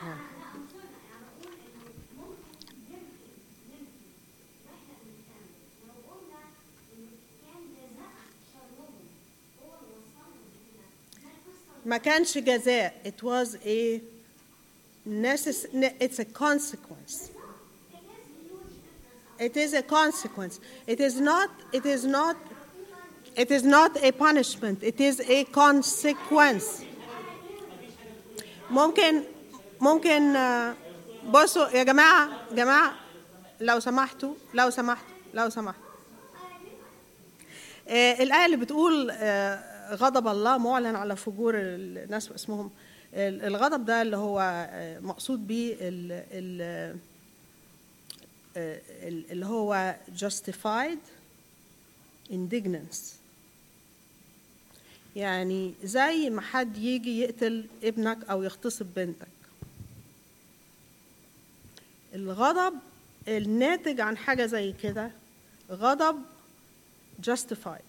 ما كانش جزاء it was a necess- ne- it's a consequence it is a consequence it is not it is not it is not a punishment. It is a consequence. ممكن ممكن آه، بصوا يا جماعة جماعة لو سمحتوا لو سمحتوا لو سمحتوا. آه، الآية اللي بتقول آه، غضب الله معلن على فجور الناس واسمهم. ال- الغضب ده اللي هو مقصود بيه ال- ال- ال- اللي هو justified indignation يعني زي ما حد يجي يقتل ابنك أو يغتصب بنتك. الغضب الناتج عن حاجة زي كده غضب justified.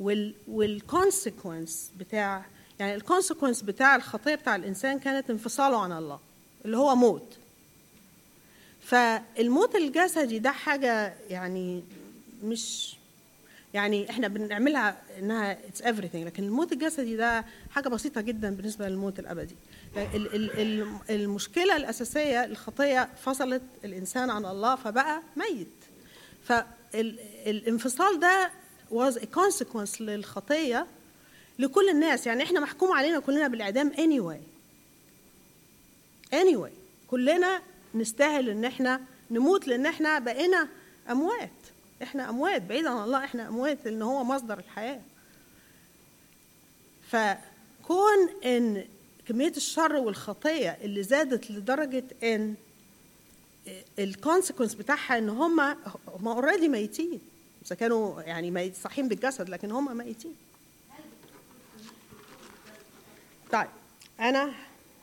وال وال consequence بتاع يعني ال consequence بتاع الخطية بتاع الإنسان كانت انفصاله عن الله اللي هو موت. فالموت الجسدي ده حاجة يعني مش يعني إحنا بنعملها إنها اتس everything لكن الموت الجسدي ده حاجة بسيطة جدا بالنسبة للموت الأبدي. ال- ال- ال- المشكلة الأساسية الخطية فصلت الإنسان عن الله فبقى ميت. فالانفصال ده was a consequence للخطية لكل الناس. يعني إحنا محكوم علينا كلنا بالإعدام anyway. Anyway كلنا نستاهل إن إحنا نموت لأن إحنا بقينا أموات. إحنا اموات بعيد عن الله إحنا اموات لأن هو مصدر الحياة. فكون إن كمية الشر والخطية اللي زادت لدرجة إن ال consequence بتاعها إن هم هم already ميتين. إذا كانوا يعني صحيين بالجسد لكن هم ميتين. طيب أنا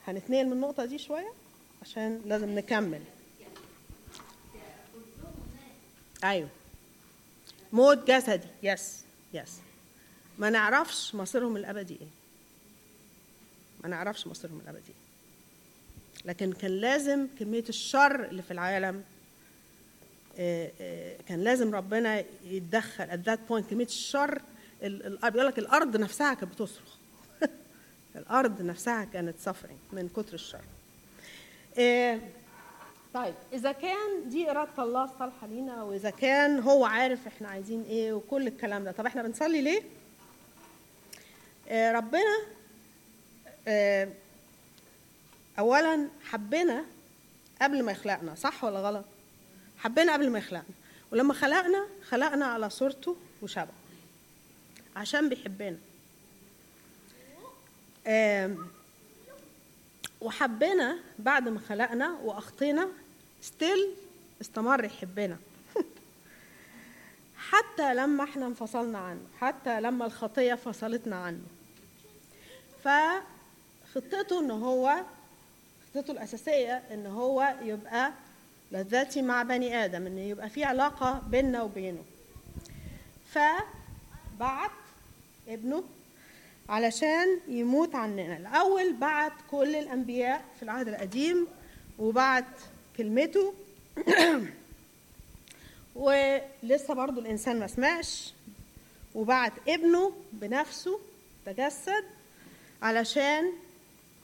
هنتنقل من النقطة دي شوية عشان لازم نكمل. أيوه. موت جسدي. يس يس ما نعرفش مصيرهم الأبدي إيه. ما نعرفش مصيرهم الأبدي إيه. لكن كان لازم كمية الشر اللي في العالم آه، آه، كان لازم ربنا يتدخل at that point كمية الشر ال- ال- بيقول لك الأرض نفسها كانت بتصرخ. الأرض نفسها كانت suffering من كتر الشر. آه، طيب إذا كان دي إرادة الله الصالحة لينا وإذا كان هو عارف إحنا عايزين إيه وكل الكلام ده طب إحنا بنصلي ليه؟ آه، ربنا آه، اولا حبنا قبل ما يخلقنا صح ولا غلط؟ حبنا قبل ما يخلقنا ولما خلقنا خلقنا على صورته وشبهه عشان بيحبنا. وحبنا بعد ما خلقنا وأخطينا ستيل استمر يحبنا. حتى لما إحنا انفصلنا عنه حتى لما الخطية فصلتنا عنه. فخطته إن هو خطته الأساسية إن هو يبقى لذاتي مع بني آدم إن يبقى في علاقة بيننا وبينه. فبعت ابنه علشان يموت عننا. الأول بعت كل الأنبياء في العهد القديم وبعت كلمته. ولسه برضو الإنسان ما سمعش. وبعت ابنه بنفسه تجسد علشان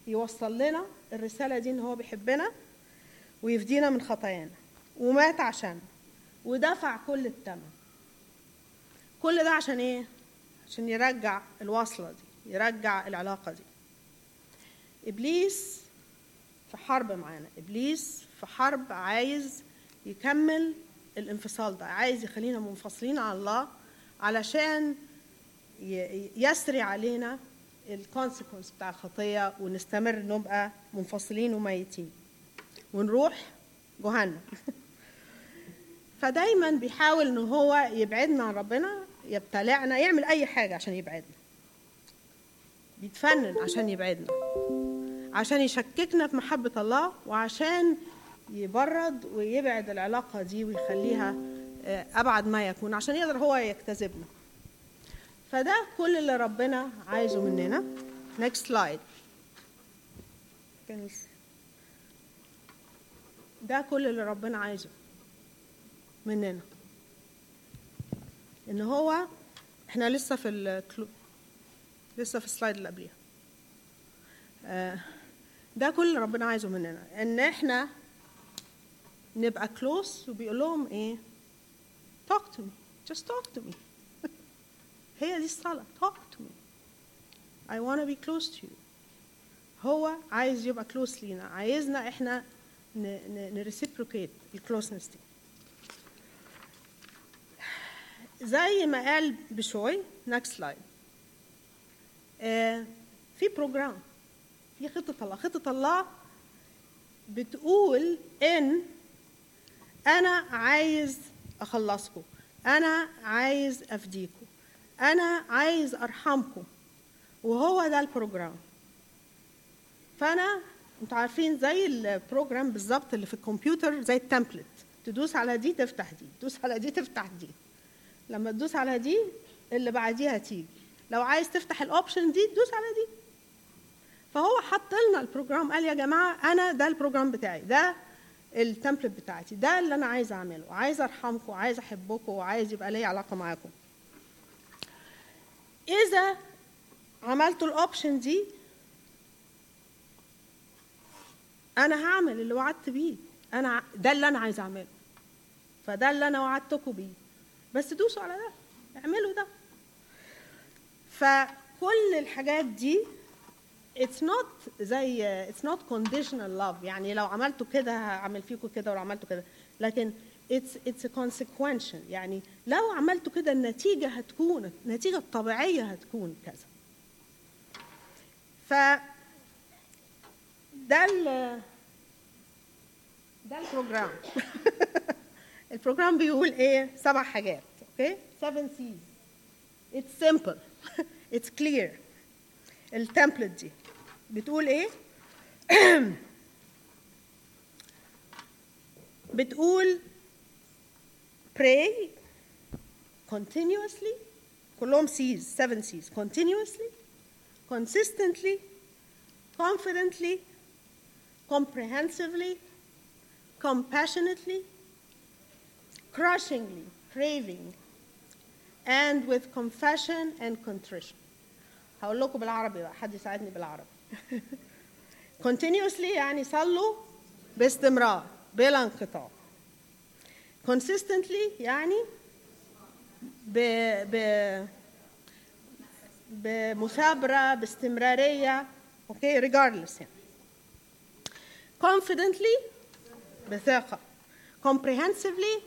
يوصل لنا الرسالة دي إن هو بيحبنا ويفدينا من خطايانا. ومات عشان. ودفع كل الثمن كل ده عشان إيه؟ عشان يرجع الوصلة دي يرجع العلاقة دي. إبليس في حرب معانا. إبليس في حرب عايز يكمل الانفصال ده عايز يخلينا منفصلين عن الله علشان يسري علينا الكونسيكونس بتاع الخطية ونستمر نبقى منفصلين وميتين. ونروح جهنم. فدايما بيحاول ان هو يبعدنا عن ربنا يبتلعنا يعمل أي حاجة عشان يبعدنا. بيتفنن عشان يبعدنا. عشان يشككنا في محبة الله وعشان يبرد ويبعد العلاقة دي ويخليها آه، أبعد ما يكون عشان يقدر هو يجتذبنا فده كل اللي ربنا عايزه مننا. Next slide? ده كل اللي ربنا عايزه مننا. إن هو إحنا لسه في الكلو لسه في السلايد اللي قبليها. آه، ده كل اللي ربنا عايزه مننا إن إحنا نبقى close وبيقول لهم إيه؟ Talk to me just talk to me. هي دي الصلاة talk to me. I want to be close to you. هو عايز يبقى close لينا عايزنا إحنا ن reciprocate ال closeness دي. زي ما قال بشوي next slide. آه في program في خطة الله. خطة الله بتقول إن أنا عايز أخلصكم. أنا عايز أفديكم. أنا عايز أرحمكم. وهو ده ال program. فأنا أنتوا عارفين زي ال program بالظبط اللي في الكمبيوتر زي ال template. تدوس على دي تفتح دي. تدوس على دي تفتح دي. لما تدوس على دي اللي بعديها تيجي. لو عايز تفتح ال option دي تدوس على دي. فهو حط لنا ال program قال يا جماعة أنا ده ال program بتاعي ده ال template بتاعتي ده اللي أنا عايز أعمله عايز أرحمكم وعايز أحبكم وعايز يبقى لي علاقة معاكم. إذا عملتوا ال option دي أنا هعمل اللي وعدت بيه أنا ده اللي أنا عايز أعمله فده اللي أنا وعدتكم بيه. بس دوسوا على ده اعملوا ده. فكل الحاجات دي it's not زي it's not conditional love. يعني لو عملتوا كده هعمل فيكم كده ولو عملتوا كده. لكن it's a consequential. يعني لو عملتوا كده النتيجة هتكون النتيجة الطبيعية هتكون كذا. ف ده ال ده ال program ال program بيقول إيه؟ سبع حاجات. okay seven C's. It's simple. It's clear. ال template دي. بتقول ايه بتقول pray continuously كلهم C's seven C's continuously consistently confidently comprehensively compassionately crushingly craving and with confession and contrition هقول لكم بالعربي بقى حد يساعدني بالعربي continuously يعني صلوا باستمرار بلا انقطاع. Consistently يعني ب ب بمثابرة باستمرارية أوكي regardless يعني. Confidently بثقة comprehensively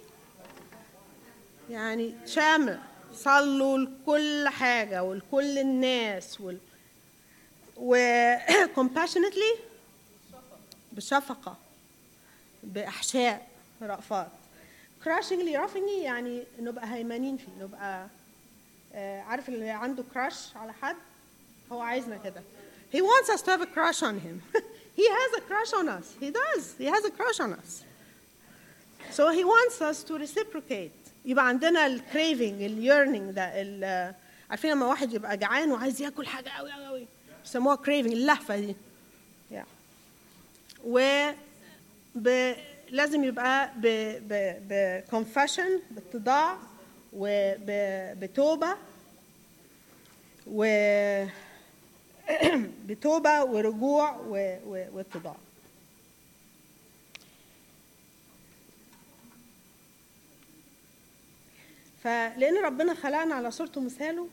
يعني شامل. صلوا لكل حاجة ولكل الناس وال... و compassionately بشفقة بإحشاء رأفات. Crushingly roughingly يعني نبقى هيمنين فيه نبقى آه، عارف اللي عنده crush على حد؟ هو عايزنا كده. He wants us to have a crush on him. He has a crush on us. He does. He has a crush on us. So he wants us to reciprocate. يبقى عندنا ال craving ال yearning ده ال- عارفين لما واحد يبقى جعان وعايز ياكل حاجة قوي قوي قوي بيسموها craving اللهفة دي yeah. و ب... لازم يبقى ب ب ب confession باتضاع وب بتوبة و بتوبة ورجوع و... و... واتضاع فلأن ربنا خلقنا على صورته ومثاله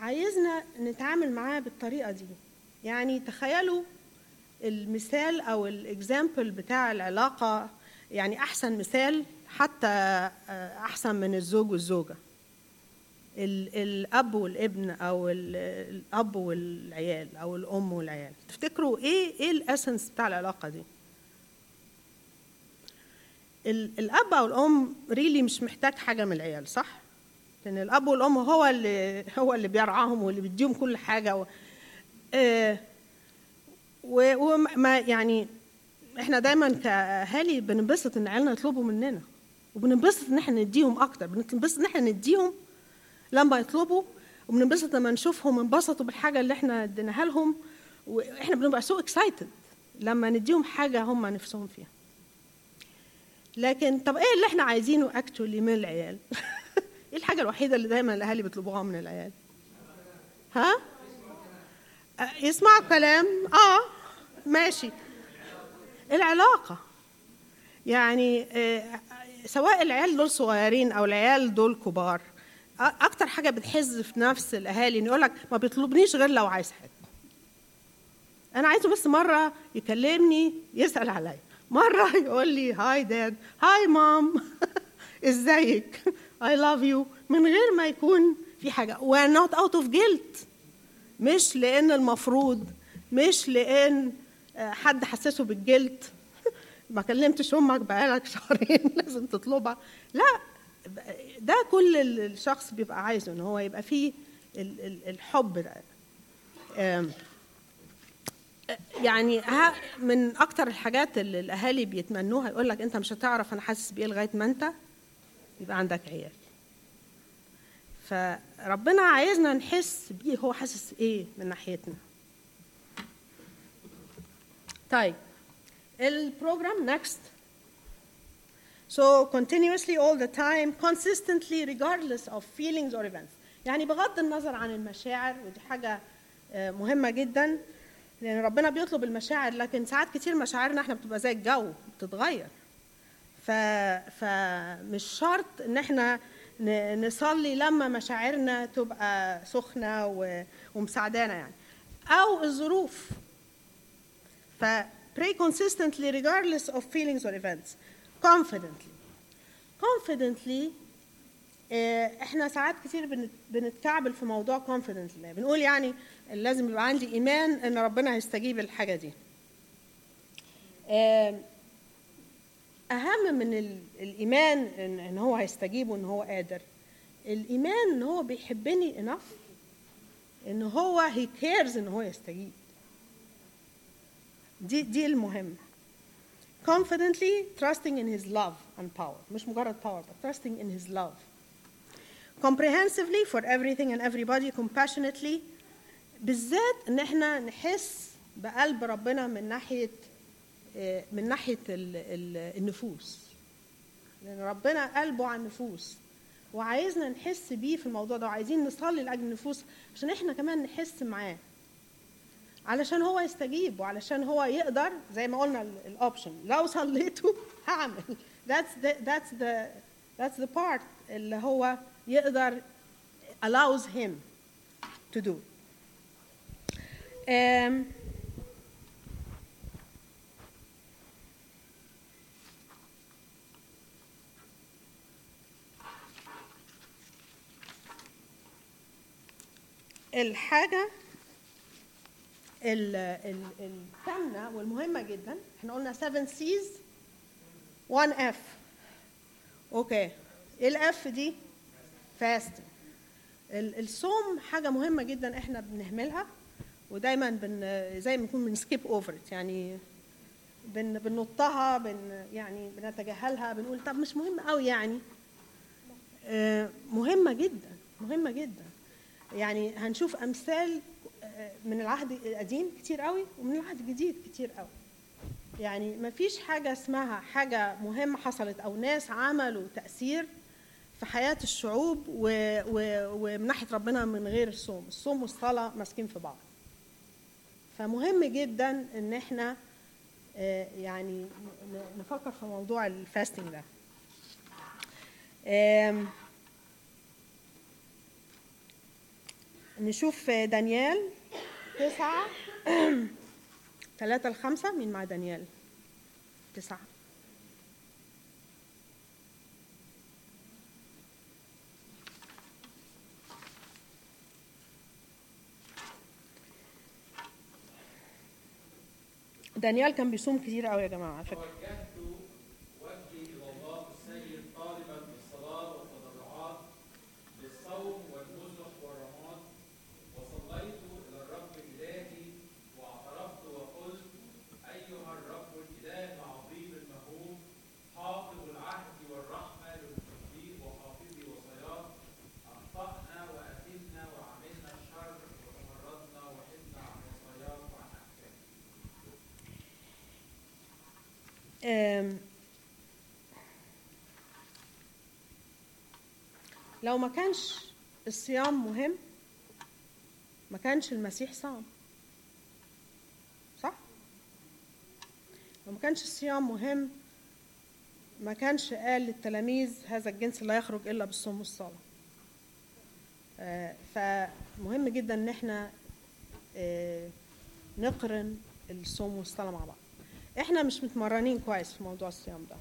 عايزنا نتعامل معاه بالطريقة دي. يعني تخيلوا المثال أو ال example بتاع العلاقة يعني أحسن مثال حتى آه، أحسن من الزوج والزوجة. ال- الأب والابن أو ال- الأب والعيال أو الأم والعيال. تفتكروا إيه إيه ال essence بتاع العلاقة دي؟ ال- الأب أو الأم really مش محتاج حاجة من العيال صح؟ لأن الأب والأم هو اللي هو اللي بيرعاهم واللي بيديهم كل حاجة و... آه، وما يعني إحنا دايما كأهالي بننبسط إن عيالنا يطلبوا مننا وبننبسط إن إحنا نديهم أكتر بننبسط إن إحنا نديهم لما يطلبوا وبننبسط لما نشوفهم انبسطوا بالحاجة اللي إحنا اديناها لهم وإحنا بنبقى so excited لما نديهم حاجة هم نفسهم فيها. لكن طب إيه اللي إحنا عايزينه actually من العيال؟ إيه الحاجة الوحيدة اللي دايما الأهالي بيطلبوها من العيال؟ ها؟ يسمعوا كلام آه ماشي. العلاقة. يعني آه، سواء العيال دول صغيرين أو العيال دول كبار أكتر حاجة بتحز في نفس الأهالي ان يقول لك ما بيطلبنيش غير لو عايز حاجة. أنا عايزه بس مرة يكلمني يسأل عليا مرة يقول لي هاي داد هاي مام إزيك؟ اي لاف يو من غير ما يكون في حاجة. We're not out of guilt. مش لأن المفروض مش لأن آه، حد حسسه بالجلد. ما كلمتش أمك بقالك شهرين لازم تطلبها. لا ده كل ال- الشخص بيبقى عايزه إن هو يبقى فيه ال- ال- الحب ده. يعني من أكتر الحاجات اللي الأهالي بيتمنوها يقول لك أنت مش هتعرف أنا حاسس بإيه لغاية ما أنت؟ يبقى عندك عيال. فربنا عايزنا نحس بيه هو حاسس إيه من ناحيتنا؟ طيب البروجرام next. So continuously all the time consistently regardless of feelings or events. يعني بغض النظر عن المشاعر ودي حاجة آه، مهمة جدا لأن ربنا بيطلب المشاعر لكن ساعات كتير مشاعرنا إحنا بتبقى زي الجو بتتغير. فمش شرط إن إحنا نصلي لما مشاعرنا تبقى سخنة و... ومساعدانا يعني. أو الظروف. ف pray consistently regardless of feelings or events. Confidently. Confidently آه، إحنا ساعات كتير بنت- بنتكعبل في موضوع confidently. بنقول يعني لازم يبقى عندي إيمان إن ربنا هيستجيب الحاجة دي. آه، أهم من الإيمان ان هو هيستجيب وان هو قادر. الإيمان إن هو بيحبني انف إن هو هي كيرز إن هو يستجيب. دي دي المهم. Confidently trusting in his love and power. مش مجرد power but trusting in his love. Comprehensively for everything and everybody. Compassionately. بالذات إن إحنا نحس بقلب ربنا من ناحية من ناحية ال- ال- النفوس. لأن ربنا قلبه على النفوس. وعايزنا نحس بيه في الموضوع ده وعايزين نصلي لأجل النفوس عشان إحنا كمان نحس معاه. علشان هو يستجيب وعلشان هو يقدر زي ما قلنا الاوبشن لو صليته هعمل. That's the that's the that's the part اللي هو يقدر allows him to do. um, الحاجة ال- ال- الثامنة والمهمة جدا. إحنا قلنا 7 C's 1 F. okay إيه ال F دي fast الصوم حاجة مهمة جدا إحنا بنهملها ودايما بن زي ما نكون بن skip over يعني بن بنطها بن يعني بنتجاهلها بنقول طب مش مهم قوي يعني. آه، مهمة جدا مهمة جدا. يعني هنشوف أمثال آه، من العهد القديم كتير قوي ومن العهد الجديد كتير قوي. يعني ما فيش حاجة اسمها حاجة مهمة حصلت أو ناس عملوا تأثير في حياة الشعوب. ومن ناحية ربنا من غير الصوم. الصوم والصلاة ماسكين في بعض. فمهم جدا إن إحنا آه، يعني نفكر في موضوع الفاستنج ده. نشوف دانيال. تسعة. ثلاثة لخمسة. مين مع دانيال؟ تسعة. دانيال كان بيصوم كتير قوي يا جماعة على فكرة. لو ما كانش الصيام مهم ما كانش المسيح صام. صح؟ لو ما كانش الصيام مهم ما كانش قال للتلاميذ هذا الجنس لا يخرج إلا بالصوم والصلاة. آه، فمهم جدا إن إحنا آه، نقرن الصوم والصلاة مع بعض. إحنا مش متمرنين كويس في موضوع الصيام ده.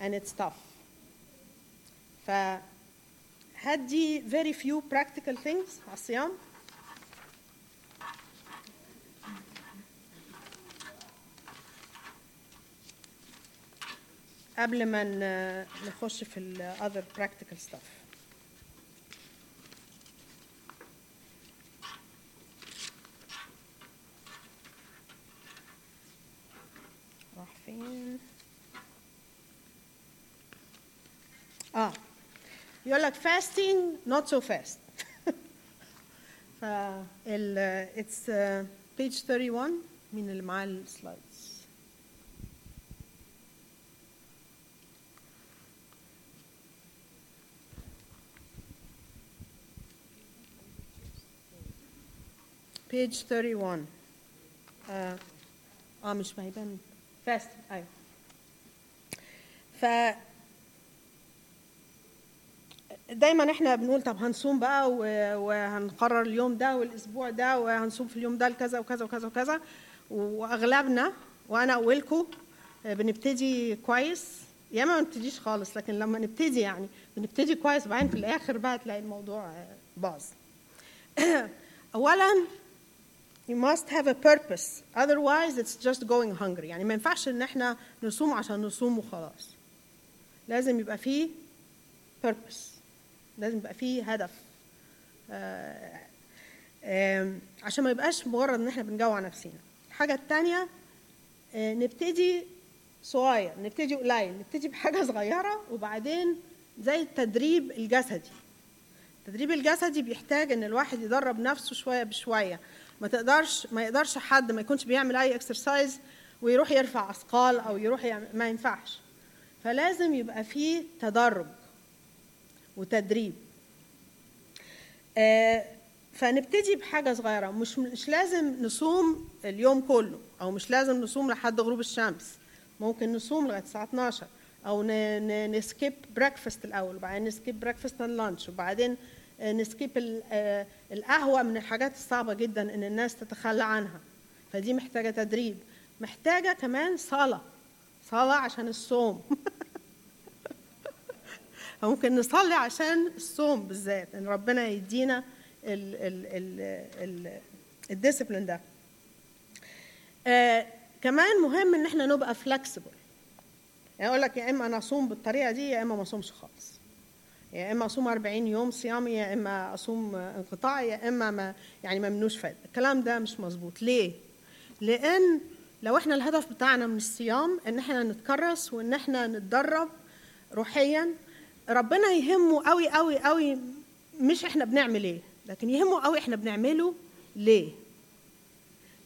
And it's tough. هدي very few practical things على الصيام قبل ما نخش في ال other practical stuff راح فين آه يقول لك fasting not so fast. ف ال it's uh, page 31 مين اللي معاه السلايدز page 31 آه آه مش هيبان فاست أيوه ف دايما إحنا بنقول طب هنصوم بقى وهنقرر اليوم ده والأسبوع ده وهنصوم في اليوم ده لكذا وكذا وكذا وكذا. وأغلبنا وأنا اولكم بنبتدي كويس. يا ما نبتديش خالص لكن لما نبتدي يعني بنبتدي كويس وبعدين في الآخر بقى تلاقي الموضوع آه، باظ. اولا you must have a purpose. Otherwise it's just going hungry. يعني ما ينفعش إن إحنا نصوم عشان نصوم وخلاص. لازم يبقى فيه purpose. لازم يبقى فيه هدف. آه، عشان ما يبقاش مجرد إن إحنا بنجوع نفسينا. الحاجة التانية آه، نبتدي صغير نبتدي قليل نبتدي بحاجة صغيرة وبعدين زي التدريب الجسدي. التدريب الجسدي بيحتاج إن الواحد يدرب نفسه شوية بشوية. ما تقدرش ما يقدرش حد ما يكونش بيعمل أي اكسرسايز ويروح يرفع أثقال أو يروح يعمل ما ينفعش. فلازم يبقى فيه تدرج وتدريب. آه، فنبتدي بحاجة صغيرة. مش مش لازم نصوم اليوم كله أو مش لازم نصوم لحد غروب الشمس. ممكن نصوم لغاية الساعة 12 أو ن skip breakfast الأول وبعدين ن skip breakfast and lunch وبعدين آه، ن skip ال- آه، القهوة من الحاجات الصعبة جدا إن الناس تتخلى عنها. فدي محتاجة تدريب. محتاجة كمان صلاة. صلاة عشان الصوم. ممكن نصلي عشان الصوم بالذات ان ربنا يدينا ال ال ال ال الديسيبلين ده. آه كمان مهم إن إحنا نبقى فلكسبل يعني أقول لك يا إما أنا أصوم بالطريقة دي يا إما ما أصومش خالص. يا إما أصوم 40 يوم صيامي يا إما أصوم انقطاعي يا إما ما يعني ممنوش فايدة. الكلام ده مش مظبوط. ليه؟ لأن لو إحنا الهدف بتاعنا من الصيام إن إحنا نتكرس وإن إحنا نتدرب روحيا ربنا يهمه قوي قوي قوي مش إحنا بنعمل إيه لكن يهمه قوي إحنا بنعمله ليه؟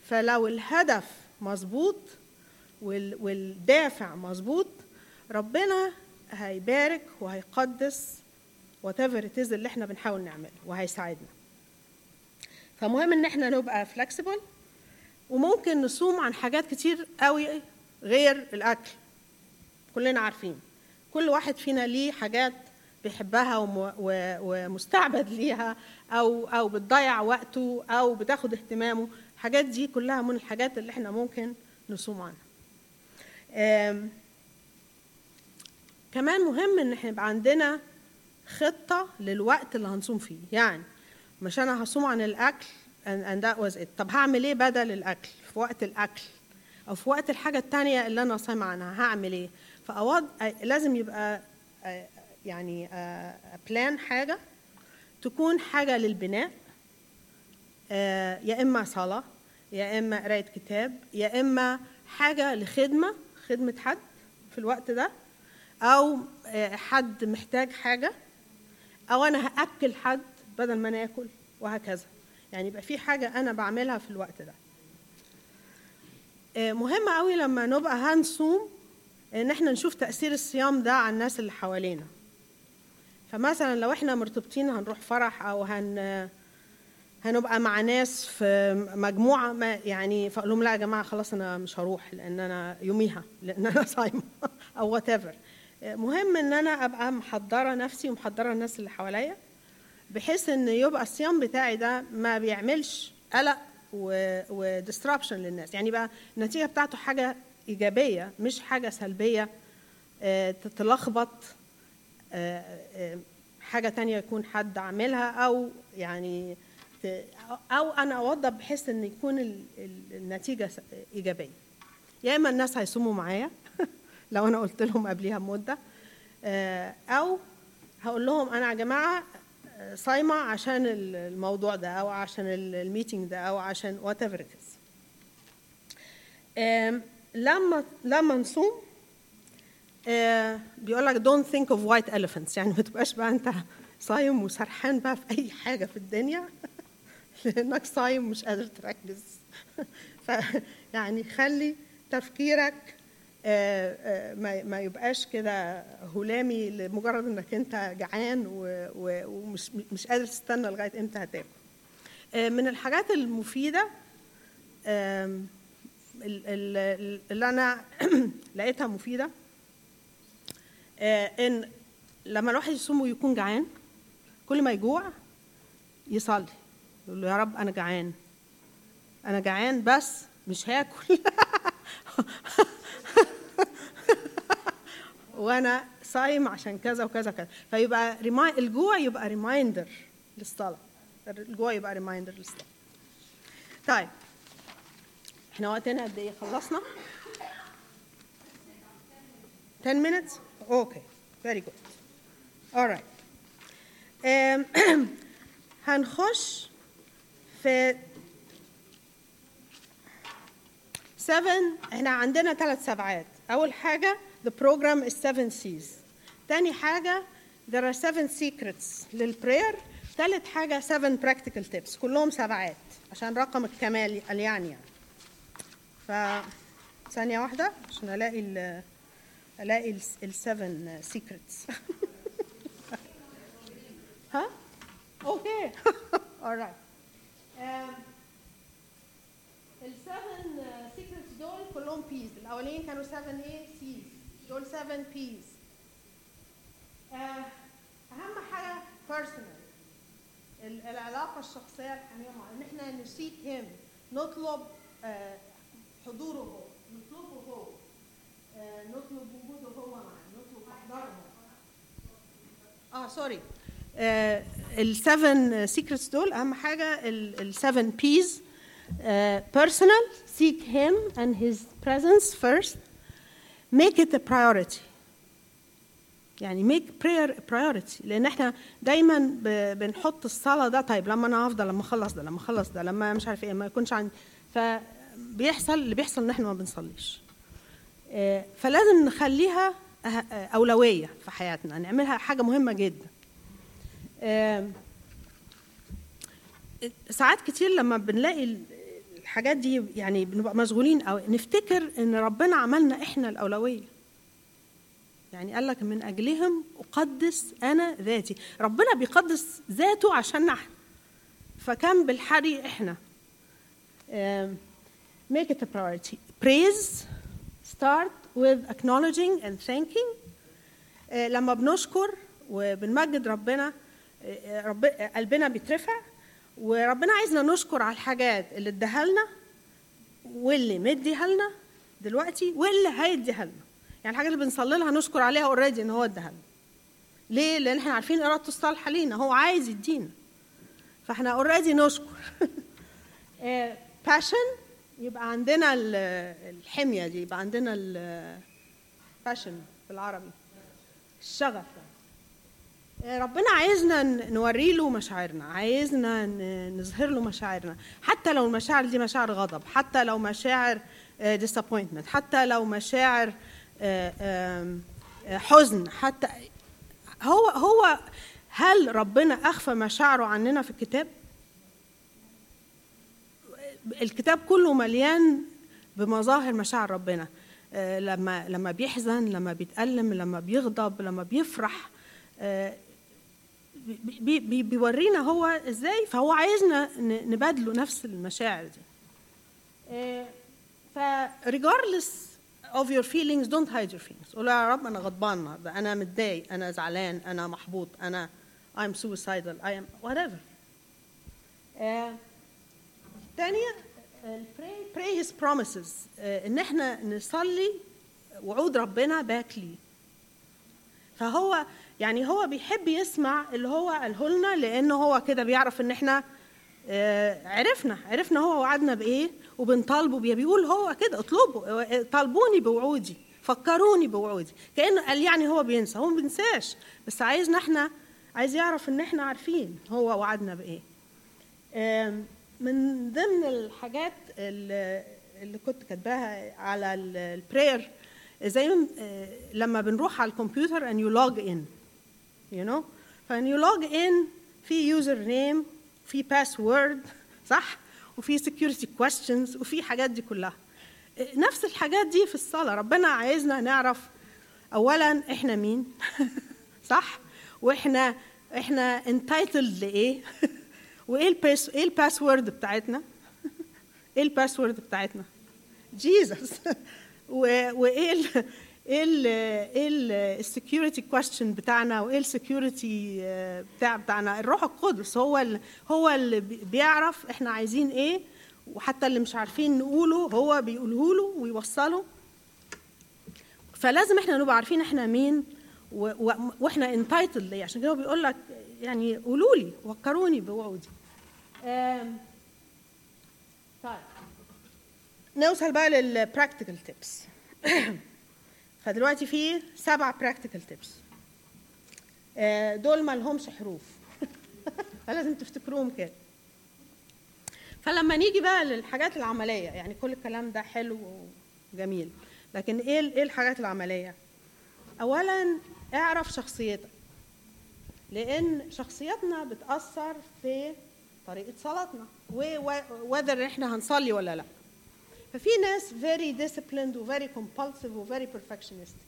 فلو الهدف مظبوط وال- والدافع مظبوط ربنا هيبارك وهيقدس whatever it is اللي إحنا بنحاول نعمله وهيساعدنا. فمهم إن إحنا نبقى flexible وممكن نصوم عن حاجات كتير قوي غير الأكل. كلنا عارفين. كل واحد فينا ليه حاجات بيحبها ومستعبد ليها أو أو بتضيع وقته أو بتاخد اهتمامه. الحاجات دي كلها من الحاجات اللي إحنا ممكن نصوم عنها. كمان مهم إن إحنا يبقى عندنا خطة للوقت اللي هنصوم فيه. يعني مش أنا هصوم عن الأكل and, that was it. طب هعمل إيه بدل الأكل؟ في وقت الأكل. أو في وقت الحاجة التانية اللي أنا صايمه عنها. هعمل إيه؟ فأوض لازم يبقى آه، يعني بلان حاجة تكون حاجة للبناء آه، يا إما صلاة يا إما قراية كتاب يا إما حاجة لخدمة خدمة حد في الوقت ده أو آه، حد محتاج حاجة أو أنا هأكل حد بدل ما أنا آكل وهكذا. يعني يبقى في حاجة أنا بعملها في الوقت ده. آه، مهم قوي لما نبقى هنصوم إن إحنا نشوف تأثير الصيام ده على الناس اللي حوالينا. فمثلا لو إحنا مرتبطين هنروح فرح أو هن هنبقى مع ناس في مجموعة ما يعني فأقول لهم لا يا جماعة خلاص أنا مش هروح لأن أنا يوميها لأن أنا صايمة أو وات مهم إن أنا أبقى محضرة نفسي ومحضرة الناس اللي حواليا بحيث إن يبقى الصيام بتاعي ده ما بيعملش قلق وديسترابشن للناس. يعني بقى النتيجة بتاعته حاجة إيجابية مش حاجة سلبية آه، تتلخبط آه، آه، حاجة تانية يكون حد عاملها أو يعني أو أنا أوضب بحيث إن يكون ال- ال- النتيجة إيجابية. يا إما الناس هيصوموا معايا لو أنا قلت لهم قبليها بمدة أو هقول لهم أنا يا جماعة صايمة عشان ال- الموضوع ده أو عشان ال- ال meeting ده أو عشان whatever لما لما نصوم آه، بيقول لك don't think of white elephants. يعني ما تبقاش بقى انت صايم وسرحان بقى في أي حاجة في الدنيا لأنك صايم مش قادر تركز. يعني خلي تفكيرك آه، آه، ما يبقاش كده هلامي لمجرد إنك أنت جعان ومش مش قادر تستنى لغاية إمتى هتاكل. من الحاجات المفيدة اللي أنا لقيتها مفيدة آه، إن لما الواحد يصوم ويكون جعان كل ما يجوع يصلي يقول له يا رب أنا جعان أنا جعان بس مش هاكل. وأنا صايم عشان كذا وكذا وكذا. فيبقى remi... الجوع يبقى reminder للصلاة. الجوع يبقى reminder للصلاة. طيب. إحنا وقتنا قد إيه؟ خلصنا؟ 10 minutes okay. Very good. All right. Um, هنخش في 7 إحنا عندنا ثلاث سبعات. أول حاجة the program is 7 C's. تاني حاجة there are 7 secrets للبراير ثالث حاجة 7 practical tips. كلهم سبعات. عشان رقم الكمال يعني يعني. ف ثانية واحدة عشان ألاقي ال ألاقي ال 7 secrets. ها؟ okay alright ال seven secrets دول كلهم P's الأولين كانوا 7 إيه C's دول 7 P's أهم حاجة personal العلاقة الشخصية الحميمه إن إحنا ن seek Him نطلب آه، حضوره هو نطلبه هو آه، نطلب وجوده هو معنا نطلب احضاره آه sorry ال seven secrets دول أهم حاجة ال seven P's personal seek him and his presence first. Make it a priority. يعني make prayer a priority. لأن إحنا دايما بنحط الصلاة ده طيب لما أنا هفضل لما أخلص ده لما أخلص ده لما مش عارف إيه ما يكونش عندي. فبيحصل اللي بيحصل إن إحنا ما بنصليش. آه، فلازم نخليها أه- آه، أولوية في حياتنا نعملها حاجة مهمة جدا. ساعات كتير لما بنلاقي ال- الحاجات دي يعني بنبقى مشغولين أو نفتكر إن ربنا عملنا إحنا الأولوية. يعني قال لك من أجلهم أقدس أنا ذاتي. ربنا بيقدس ذاته عشان إحنا فكان بالحري إحنا. Make it a priority. Praise start with acknowledging and thanking. آه، لما بنشكر وبنمجد ربنا آه، رب قلبنا بيترفع وربنا عايزنا نشكر على الحاجات اللي اداها لنا واللي مديها لنا دلوقتي واللي هيديها لنا يعني الحاجات اللي بنصلي لها نشكر عليها اوريدي إن هو اداها لنا ليه؟ لأن إحنا عارفين ارادته الصالحة لينا. هو عايز يدينا. فإحنا already نشكر. passion يبقى عندنا ال- الحميمية دي يبقى عندنا ال passion بالعربي. الشغف. آه، ربنا عايزنا نوري له مشاعرنا عايزنا نظهر له مشاعرنا. حتى لو المشاعر دي مشاعر غضب حتى لو مشاعر disappointment حتى لو مشاعر آه، آه، حزن حتى هو هو هل ربنا أخفى مشاعره عننا في الكتاب؟ الكتاب كله مليان بمظاهر مشاعر ربنا. آه، لما لما بيحزن لما بيتألم لما بيغضب لما بيفرح آه، بي بي بيورينا هو إزاي فهو عايزنا نبادله نفس المشاعر دي. آه، ف regardless of your feelings don't hide your feelings. قول يا رب أنا غضبان النهارده أنا متضايق أنا زعلان أنا محبوط أنا I'm suicidal I am whatever. الثانية pray his promises. آه، إن إحنا نصلي وعود ربنا باك ليه. فهو يعني هو بيحب يسمع اللي هو قاله لنا لأنه هو كده بيعرف إن إحنا آه، عرفنا عرفنا هو وعدنا بإيه وبنطالبه بيه. بيقول هو كده اطلبوا طالبوني بوعودي فكروني بوعودي. كأنه قال يعني هو بينسى. هو ما بينساش بس عايزنا إحنا عايز يعرف إن إحنا عارفين هو وعدنا بإيه. من ضمن الحاجات اللي كنت كاتباها على البراير زي آه، لما بنروح على الكمبيوتر and you log in you know فان you log in في username في password صح؟ وفي security questions وفي حاجات دي كلها. آه، نفس الحاجات دي في الصلاة. ربنا عايزنا نعرف أولا إحنا مين؟ صح؟ وإحنا إحنا entitled لإيه؟ وإيه ال pass إيه ال password بتاعتنا؟ إيه ال password بتاعتنا؟ Jesus وإيه ال إيه ال إيه ال security question بتاعنا؟ وإيه ال security بتاع بتاعنا؟ الروح القدس هو ال هو اللي بي- بيعرف إحنا عايزين إيه وحتى اللي مش عارفين نقوله هو بيقوله له ويوصله. فلازم إحنا نبقى عارفين إحنا مين وإحنا entitled لإيه؟ عشان كده بيقول لك يعني قولوا لي وفكروني بوعودي. طيب. نوصل بقى لل practical tips فدلوقتي في سبع practical tips دول ما لهمش حروف. فلازم تفتكروهم كده. فلما نيجي بقى للحاجات العملية يعني كل الكلام ده حلو وجميل لكن إيه إيه الحاجات العملية؟ اولا اعرف شخصيتك لأن شخصيتنا بتأثر في طريقة صلاتنا. ووذر إحنا هنصلي ولا لا. ففي ناس very disciplined و very compulsive و very perfectionistic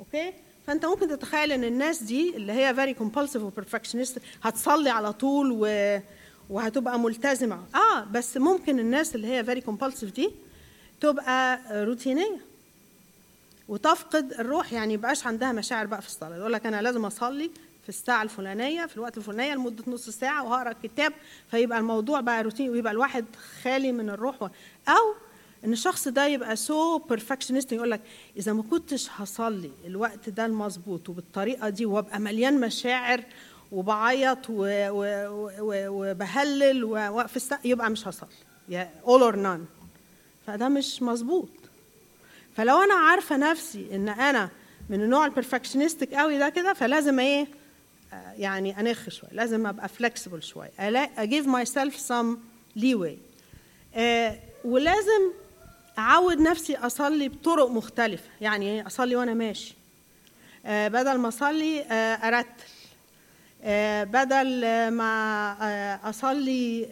أوكي فأنت ممكن تتخيل إن الناس دي اللي هي very compulsive و perfectionistic هتصلي على طول و... وهتبقى ملتزمة. آه بس ممكن الناس اللي هي very compulsive دي تبقى روتينية. وتفقد الروح. يعني يبقاش عندها مشاعر بقى في الصلاة. يقول لك أنا لازم أصلي في الساعة الفلانية في الوقت الفلانية لمدة نص ساعة وهقرأ كتاب فيبقى الموضوع بقى روتين ويبقى الواحد خالي من الروح و... أو إن الشخص ده يبقى so perfectionist يقول لك إذا ما كنتش هصلي الوقت ده المظبوط وبالطريقة دي وأبقى مليان مشاعر وبعيط. وبهلل ووقف الساعة يبقى مش هصلي يا all or none فده مش مظبوط فلو أنا عارفة نفسي إن أنا من النوع ال perfectionistic قوي ده كده فلازم إيه يعني انخ شوية لازم أبقى flexible allow- أ give myself some آه، ولازم أعود نفسي أصلي بطرق مختلفة يعني أصلي وأنا ماشي. آه، بدل ما أصلي آه، أرتل. آه، بدل ما أصلي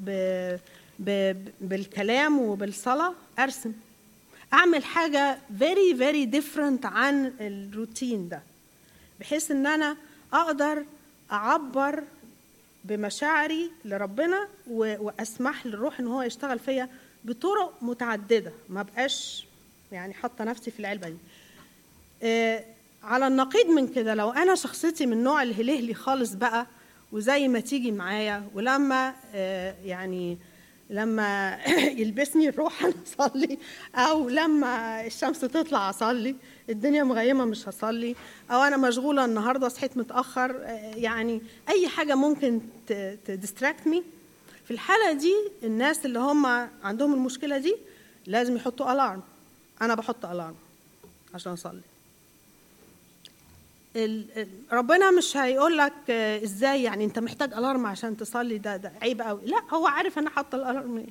ب- ب- بالكلام وبالصلاة أرسم. أعمل حاجة very very different عن الروتين ده بحيث إن أنا أقدر أعبر بمشاعري لربنا وأسمح للروح إن هو يشتغل فيا بطرق متعددة. ما بقاش يعني حاطة نفسي في العلبة دي. آه، على النقيض من كده لو أنا شخصيتي من نوع الهلهلي خالص بقى وزي ما تيجي معايا ولما آه، يعني لما يلبسني الروح أنا أصلي أو لما الشمس تطلع أصلي الدنيا مغيمة مش هصلي أو أنا مشغولة النهارده صحيت متأخر آه، يعني أي حاجة ممكن ت distract me في الحالة دي الناس اللي هم عندهم المشكلة دي لازم يحطوا alarm أنا بحط alarm عشان أصلي. ربنا مش هيقول لك إزاي يعني انت محتاج alarm عشان تصلي ده ده عيب قوي. لا هو عارف أنا حاطة ال alarm ليه.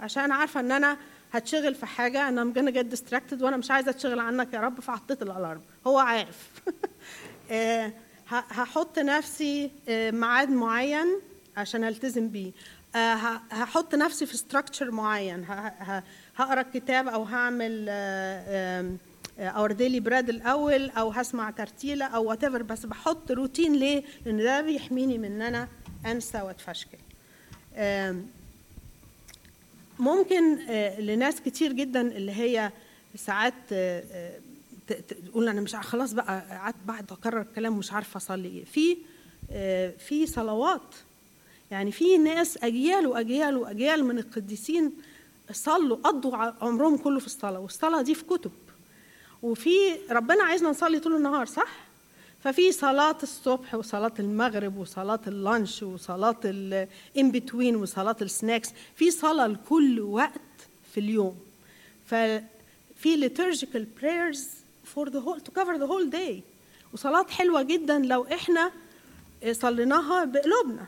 عشان عارفة إن أنا هتشغل في حاجة أنا I'm get distracted وأنا مش عايزة اتشغل عنك يا رب فحطيت ال alarm هو عارف. آه، هحط نفسي آه، ميعاد معين عشان ألتزم بيه. آه، هحط نفسي في structure معين. هقرأ كتاب أو هعمل Our Daily Bread الأول أو هسمع ترتيلة أو وات بس بحط روتين ليه؟ لأن ده بيحميني من إن أنا أنسى وأتفشكل. ممكن آه، لناس كتير جدا اللي هي ساعات آه، آه، تقول أنا مش خلاص بقى قعدت بعد أكرر الكلام مش عارفة أصلي إيه في في صلوات يعني في ناس أجيال وأجيال وأجيال من القديسين صلوا قضوا عمرهم كله في الصلاة والصلاة دي في كتب وفي ربنا عايزنا نصلي طول النهار صح؟ ففي صلاة الصبح وصلاة المغرب وصلاة ال lunch وصلاة ال in between وصلاة ال snacks في صلاة لكل وقت في اليوم. ففي liturgical prayers for the whole to cover the whole day. وصلاة حلوة جدا لو إحنا صليناها بقلوبنا.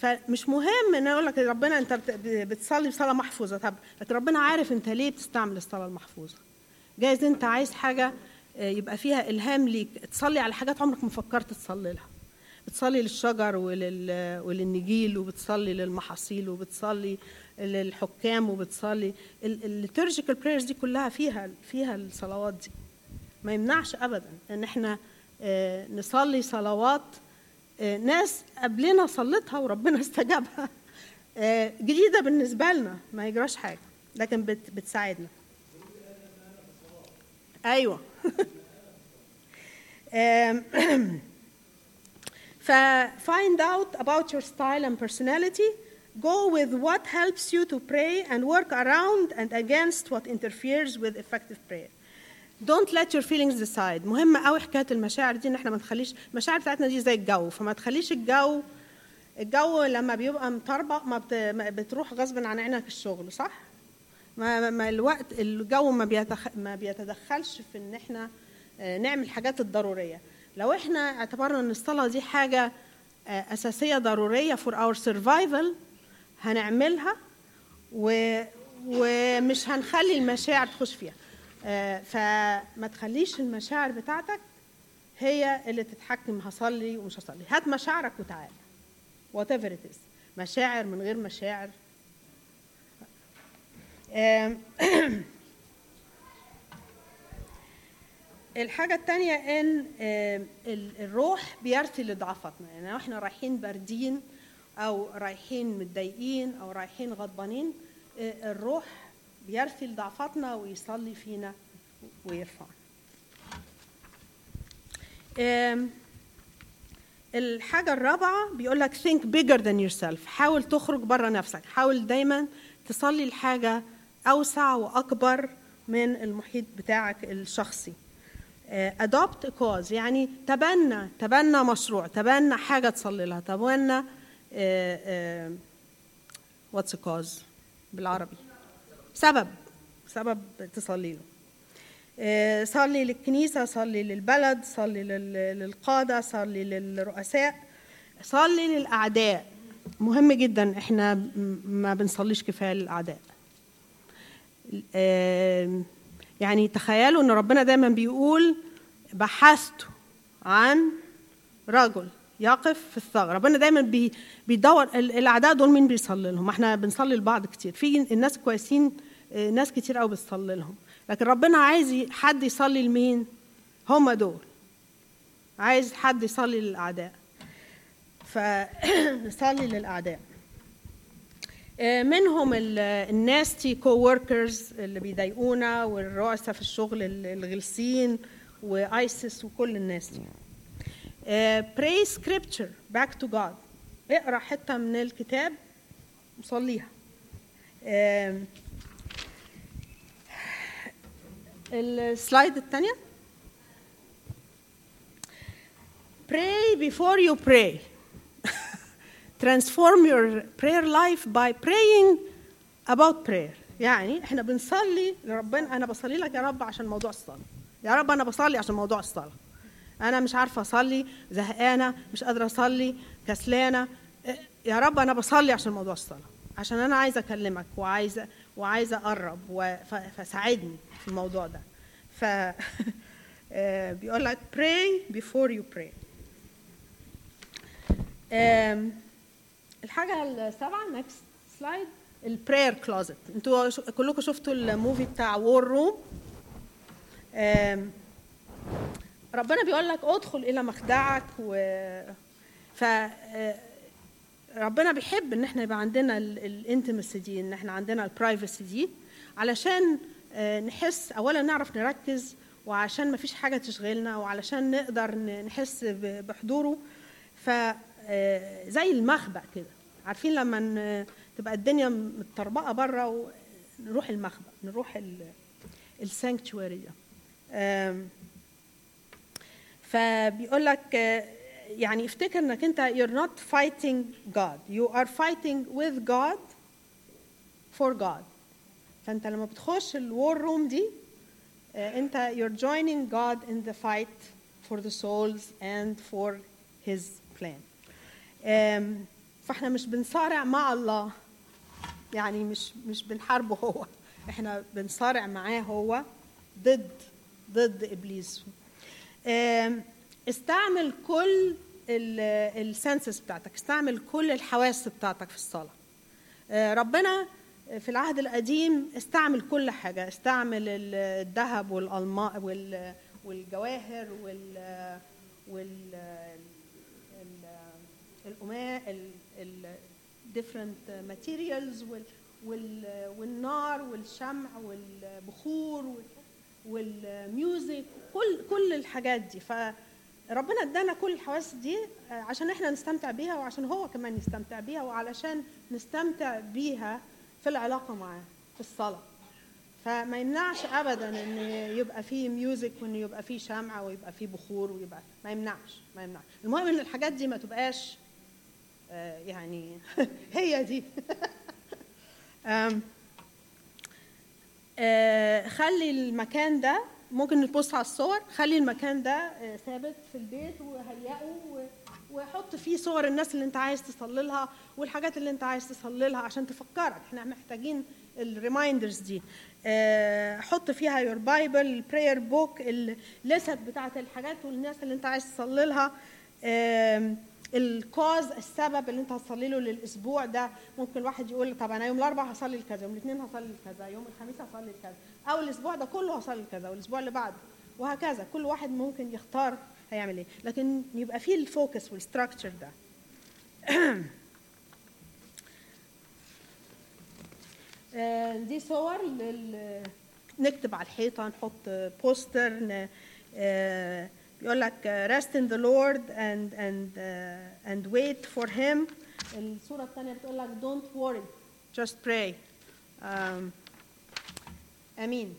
فمش مهم إن أقول لك ربنا أنت بت- بتصلي بصلاة محفوظة. طب لكن ربنا عارف أنت ليه بتستعمل الصلاة المحفوظة. جايز أنت عايز حاجة آه، يبقى فيها إلهام ليك. تصلي على حاجات عمرك ما فكرت تصلي لها. بتصلي للشجر ولل... وللنجيل وبتصلي للمحاصيل وبتصلي للحكام وبتصلي ال liturgical prayers دي كلها فيها فيها الصلوات دي. ما يمنعش ابدا إن إحنا آه، نصلي صلوات آه، ناس قبلنا صلتها وربنا استجابها جديدة بالنسبة لنا ما يجراش حاجة. لكن بت بتساعدنا. أيوه ف find out about your style and personality go with what helps you to pray and work around and against what interferes with effective prayer don't let your feelings decide مهم قوي حكايه المشاعر دي ان إحنا ما نخليش المشاعر بتاعتنا دي زي الجو فما تخليش الجو الجو لما بيبقى مطربق. ما بتروح غصب عن عينك الشغل صح ما, ما الوقت الجو ما, بيتخ... ما بيتدخلش في إن إحنا آه، نعمل الحاجات الضرورية. لو إحنا اعتبرنا إن الصلاة دي حاجة آه، أساسية ضرورية for our survival هنعملها و... ومش هنخلي المشاعر تخش فيها. آه، فما تخليش المشاعر بتاعتك هي اللي تتحكم هصلي ومش هصلي. هات مشاعرك وتعالى. It is. مشاعر من غير مشاعر. الحاجة التانية إن ال- الروح بيرثي لضعفاتنا يعني لو إحنا رايحين باردين أو رايحين متضايقين أو رايحين غضبانين آه، الروح بيرثي لضعفاتنا ويصلي فينا ويرفعنا. الحاجة الرابعة بيقول لك think bigger than yourself. حاول تخرج بره نفسك. حاول دايما تصلي لحاجة أوسع وأكبر من المحيط بتاعك الشخصي. آه، adopt a cause يعني تبنى تبنى مشروع تبنى حاجة تصلي لها. تبنى آه، آه، a cause بالعربي. سبب سبب تصلي له. آه، صلي للكنيسة صلي للبلد صلي لل- للقادة صلي للرؤساء. صلي للأعداء. مهم جدا إحنا ما بنصليش كفاية للأعداء. آم، يعني تخيلوا إن ربنا دايما بيقول بحثت عن رجل يقف في الثغر ربنا دايما بي بيدور ال- الأعداء دول مين بيصلي لهم؟ إحنا بنصلي لبعض كتير. في الناس كويسين آه، ناس كتير قوي بتصلي لهم. لكن ربنا عايز حد يصلي لمين؟ هم دول. عايز حد يصلي للأعداء. فنصلي للأعداء. منهم ال- ال nasty co-workers اللي بيضايقونا والرؤساء في الشغل ال- الغلسين و ISIS وكل الناس دي. آه، pray scripture back to God. اقرأ حتة من الكتاب وصليها آم، السلايد الثانية pray before you pray. Transform your prayer life by praying about prayer. يعني إحنا بنصلي لربنا أنا بصلي لك يا رب عشان موضوع الصلاة. يا رب أنا بصلي عشان موضوع الصلاة. أنا مش عارفة أصلي زهقانة مش قادرة أصلي كسلانة. يا رب أنا بصلي عشان موضوع الصلاة عشان أنا عايزة أكلمك وعايزة وعايزة أقرب فساعدني في الموضوع ده. ف آه، بيقول لك pray before you pray. آم، الحاجة السابعة next slide ال prayer closet أنتوا كلكم شفتوا ال movie بتاع War Room ربنا بيقول لك ادخل إلى مخدعك و ف آه، ربنا بيحب إن إحنا يبقى عندنا الانتمسي دي إن إحنا عندنا البرايفسي دي. علشان آه، نحس اولا نعرف نركز وعشان ما فيش حاجة تشغلنا وعلشان نقدر نحس بحضوره. ف زي المخبأ كده. عارفين لما تبقى الدنيا متطربقة بره ونروح المخبأ نروح السانكتشواري ده. فبيقول لك آه، يعني افتكر انك انت you're not fighting God. You are fighting with God for God. فانت لما بتخش الوار روم دي آه، انت you're joining God in the fight for the souls and for his plan. فاحنا مش بنصارع مع الله. يعني مش مش بنحاربه هو. إحنا بنصارع معاه هو ضد ضد إبليس. استعمل كل السنسز بتاعتك استعمل كل الحواس بتاعتك في الصلاة. آه، ربنا في العهد القديم استعمل كل حاجة. استعمل ال- الذهب والالماء وال- والجواهر وال وال القماش ال different materials وال وال والنار والشمع والبخور وال- وال music كل كل الحاجات دي. فربنا ادانا كل الحواس دي آه، عشان إحنا نستمتع بيها وعشان هو كمان يستمتع بيها وعلشان نستمتع بيها في العلاقة معاه في الصلاة. فما يمنعش ابدا إن يبقى فيه music وإن يبقى فيه شمع ويبقى فيه بخور ويبقى ما يمنعش ما يمنعش. المهم إن الحاجات دي ما تبقاش يعني هي دي. آه، خلي المكان ده ممكن نبص على الصور. خلي المكان ده آه، ثابت في البيت وهيئه وحط فيه صور الناس اللي انت عايز تصلي لها والحاجات اللي انت عايز تصلي لها عشان تفكرك. إحنا محتاجين ال reminders دي. آه، حط فيها your Bible ال prayer book ال list بتاعت الحاجات والناس اللي انت عايز تصلي لها. ال cause السبب اللي انت هتصلي له للأسبوع ده ممكن الواحد يقول طب أنا يوم الاربعاء هصلي لكذا يوم الاثنين هصلي لكذا يوم الخميس هصلي لكذا أو الأسبوع ده كله هصلي لكذا والأسبوع اللي بعده وهكذا كل واحد ممكن يختار هيعمل إيه لكن يبقى فيه ال focus وال structure ده آه، دي صور. نكتب على الحيطة نحط poster ن... آه، بيقول لك آه، rest in the Lord and and uh, and wait for him الصوره الثانيه بتقول لك don't worry just pray um, امين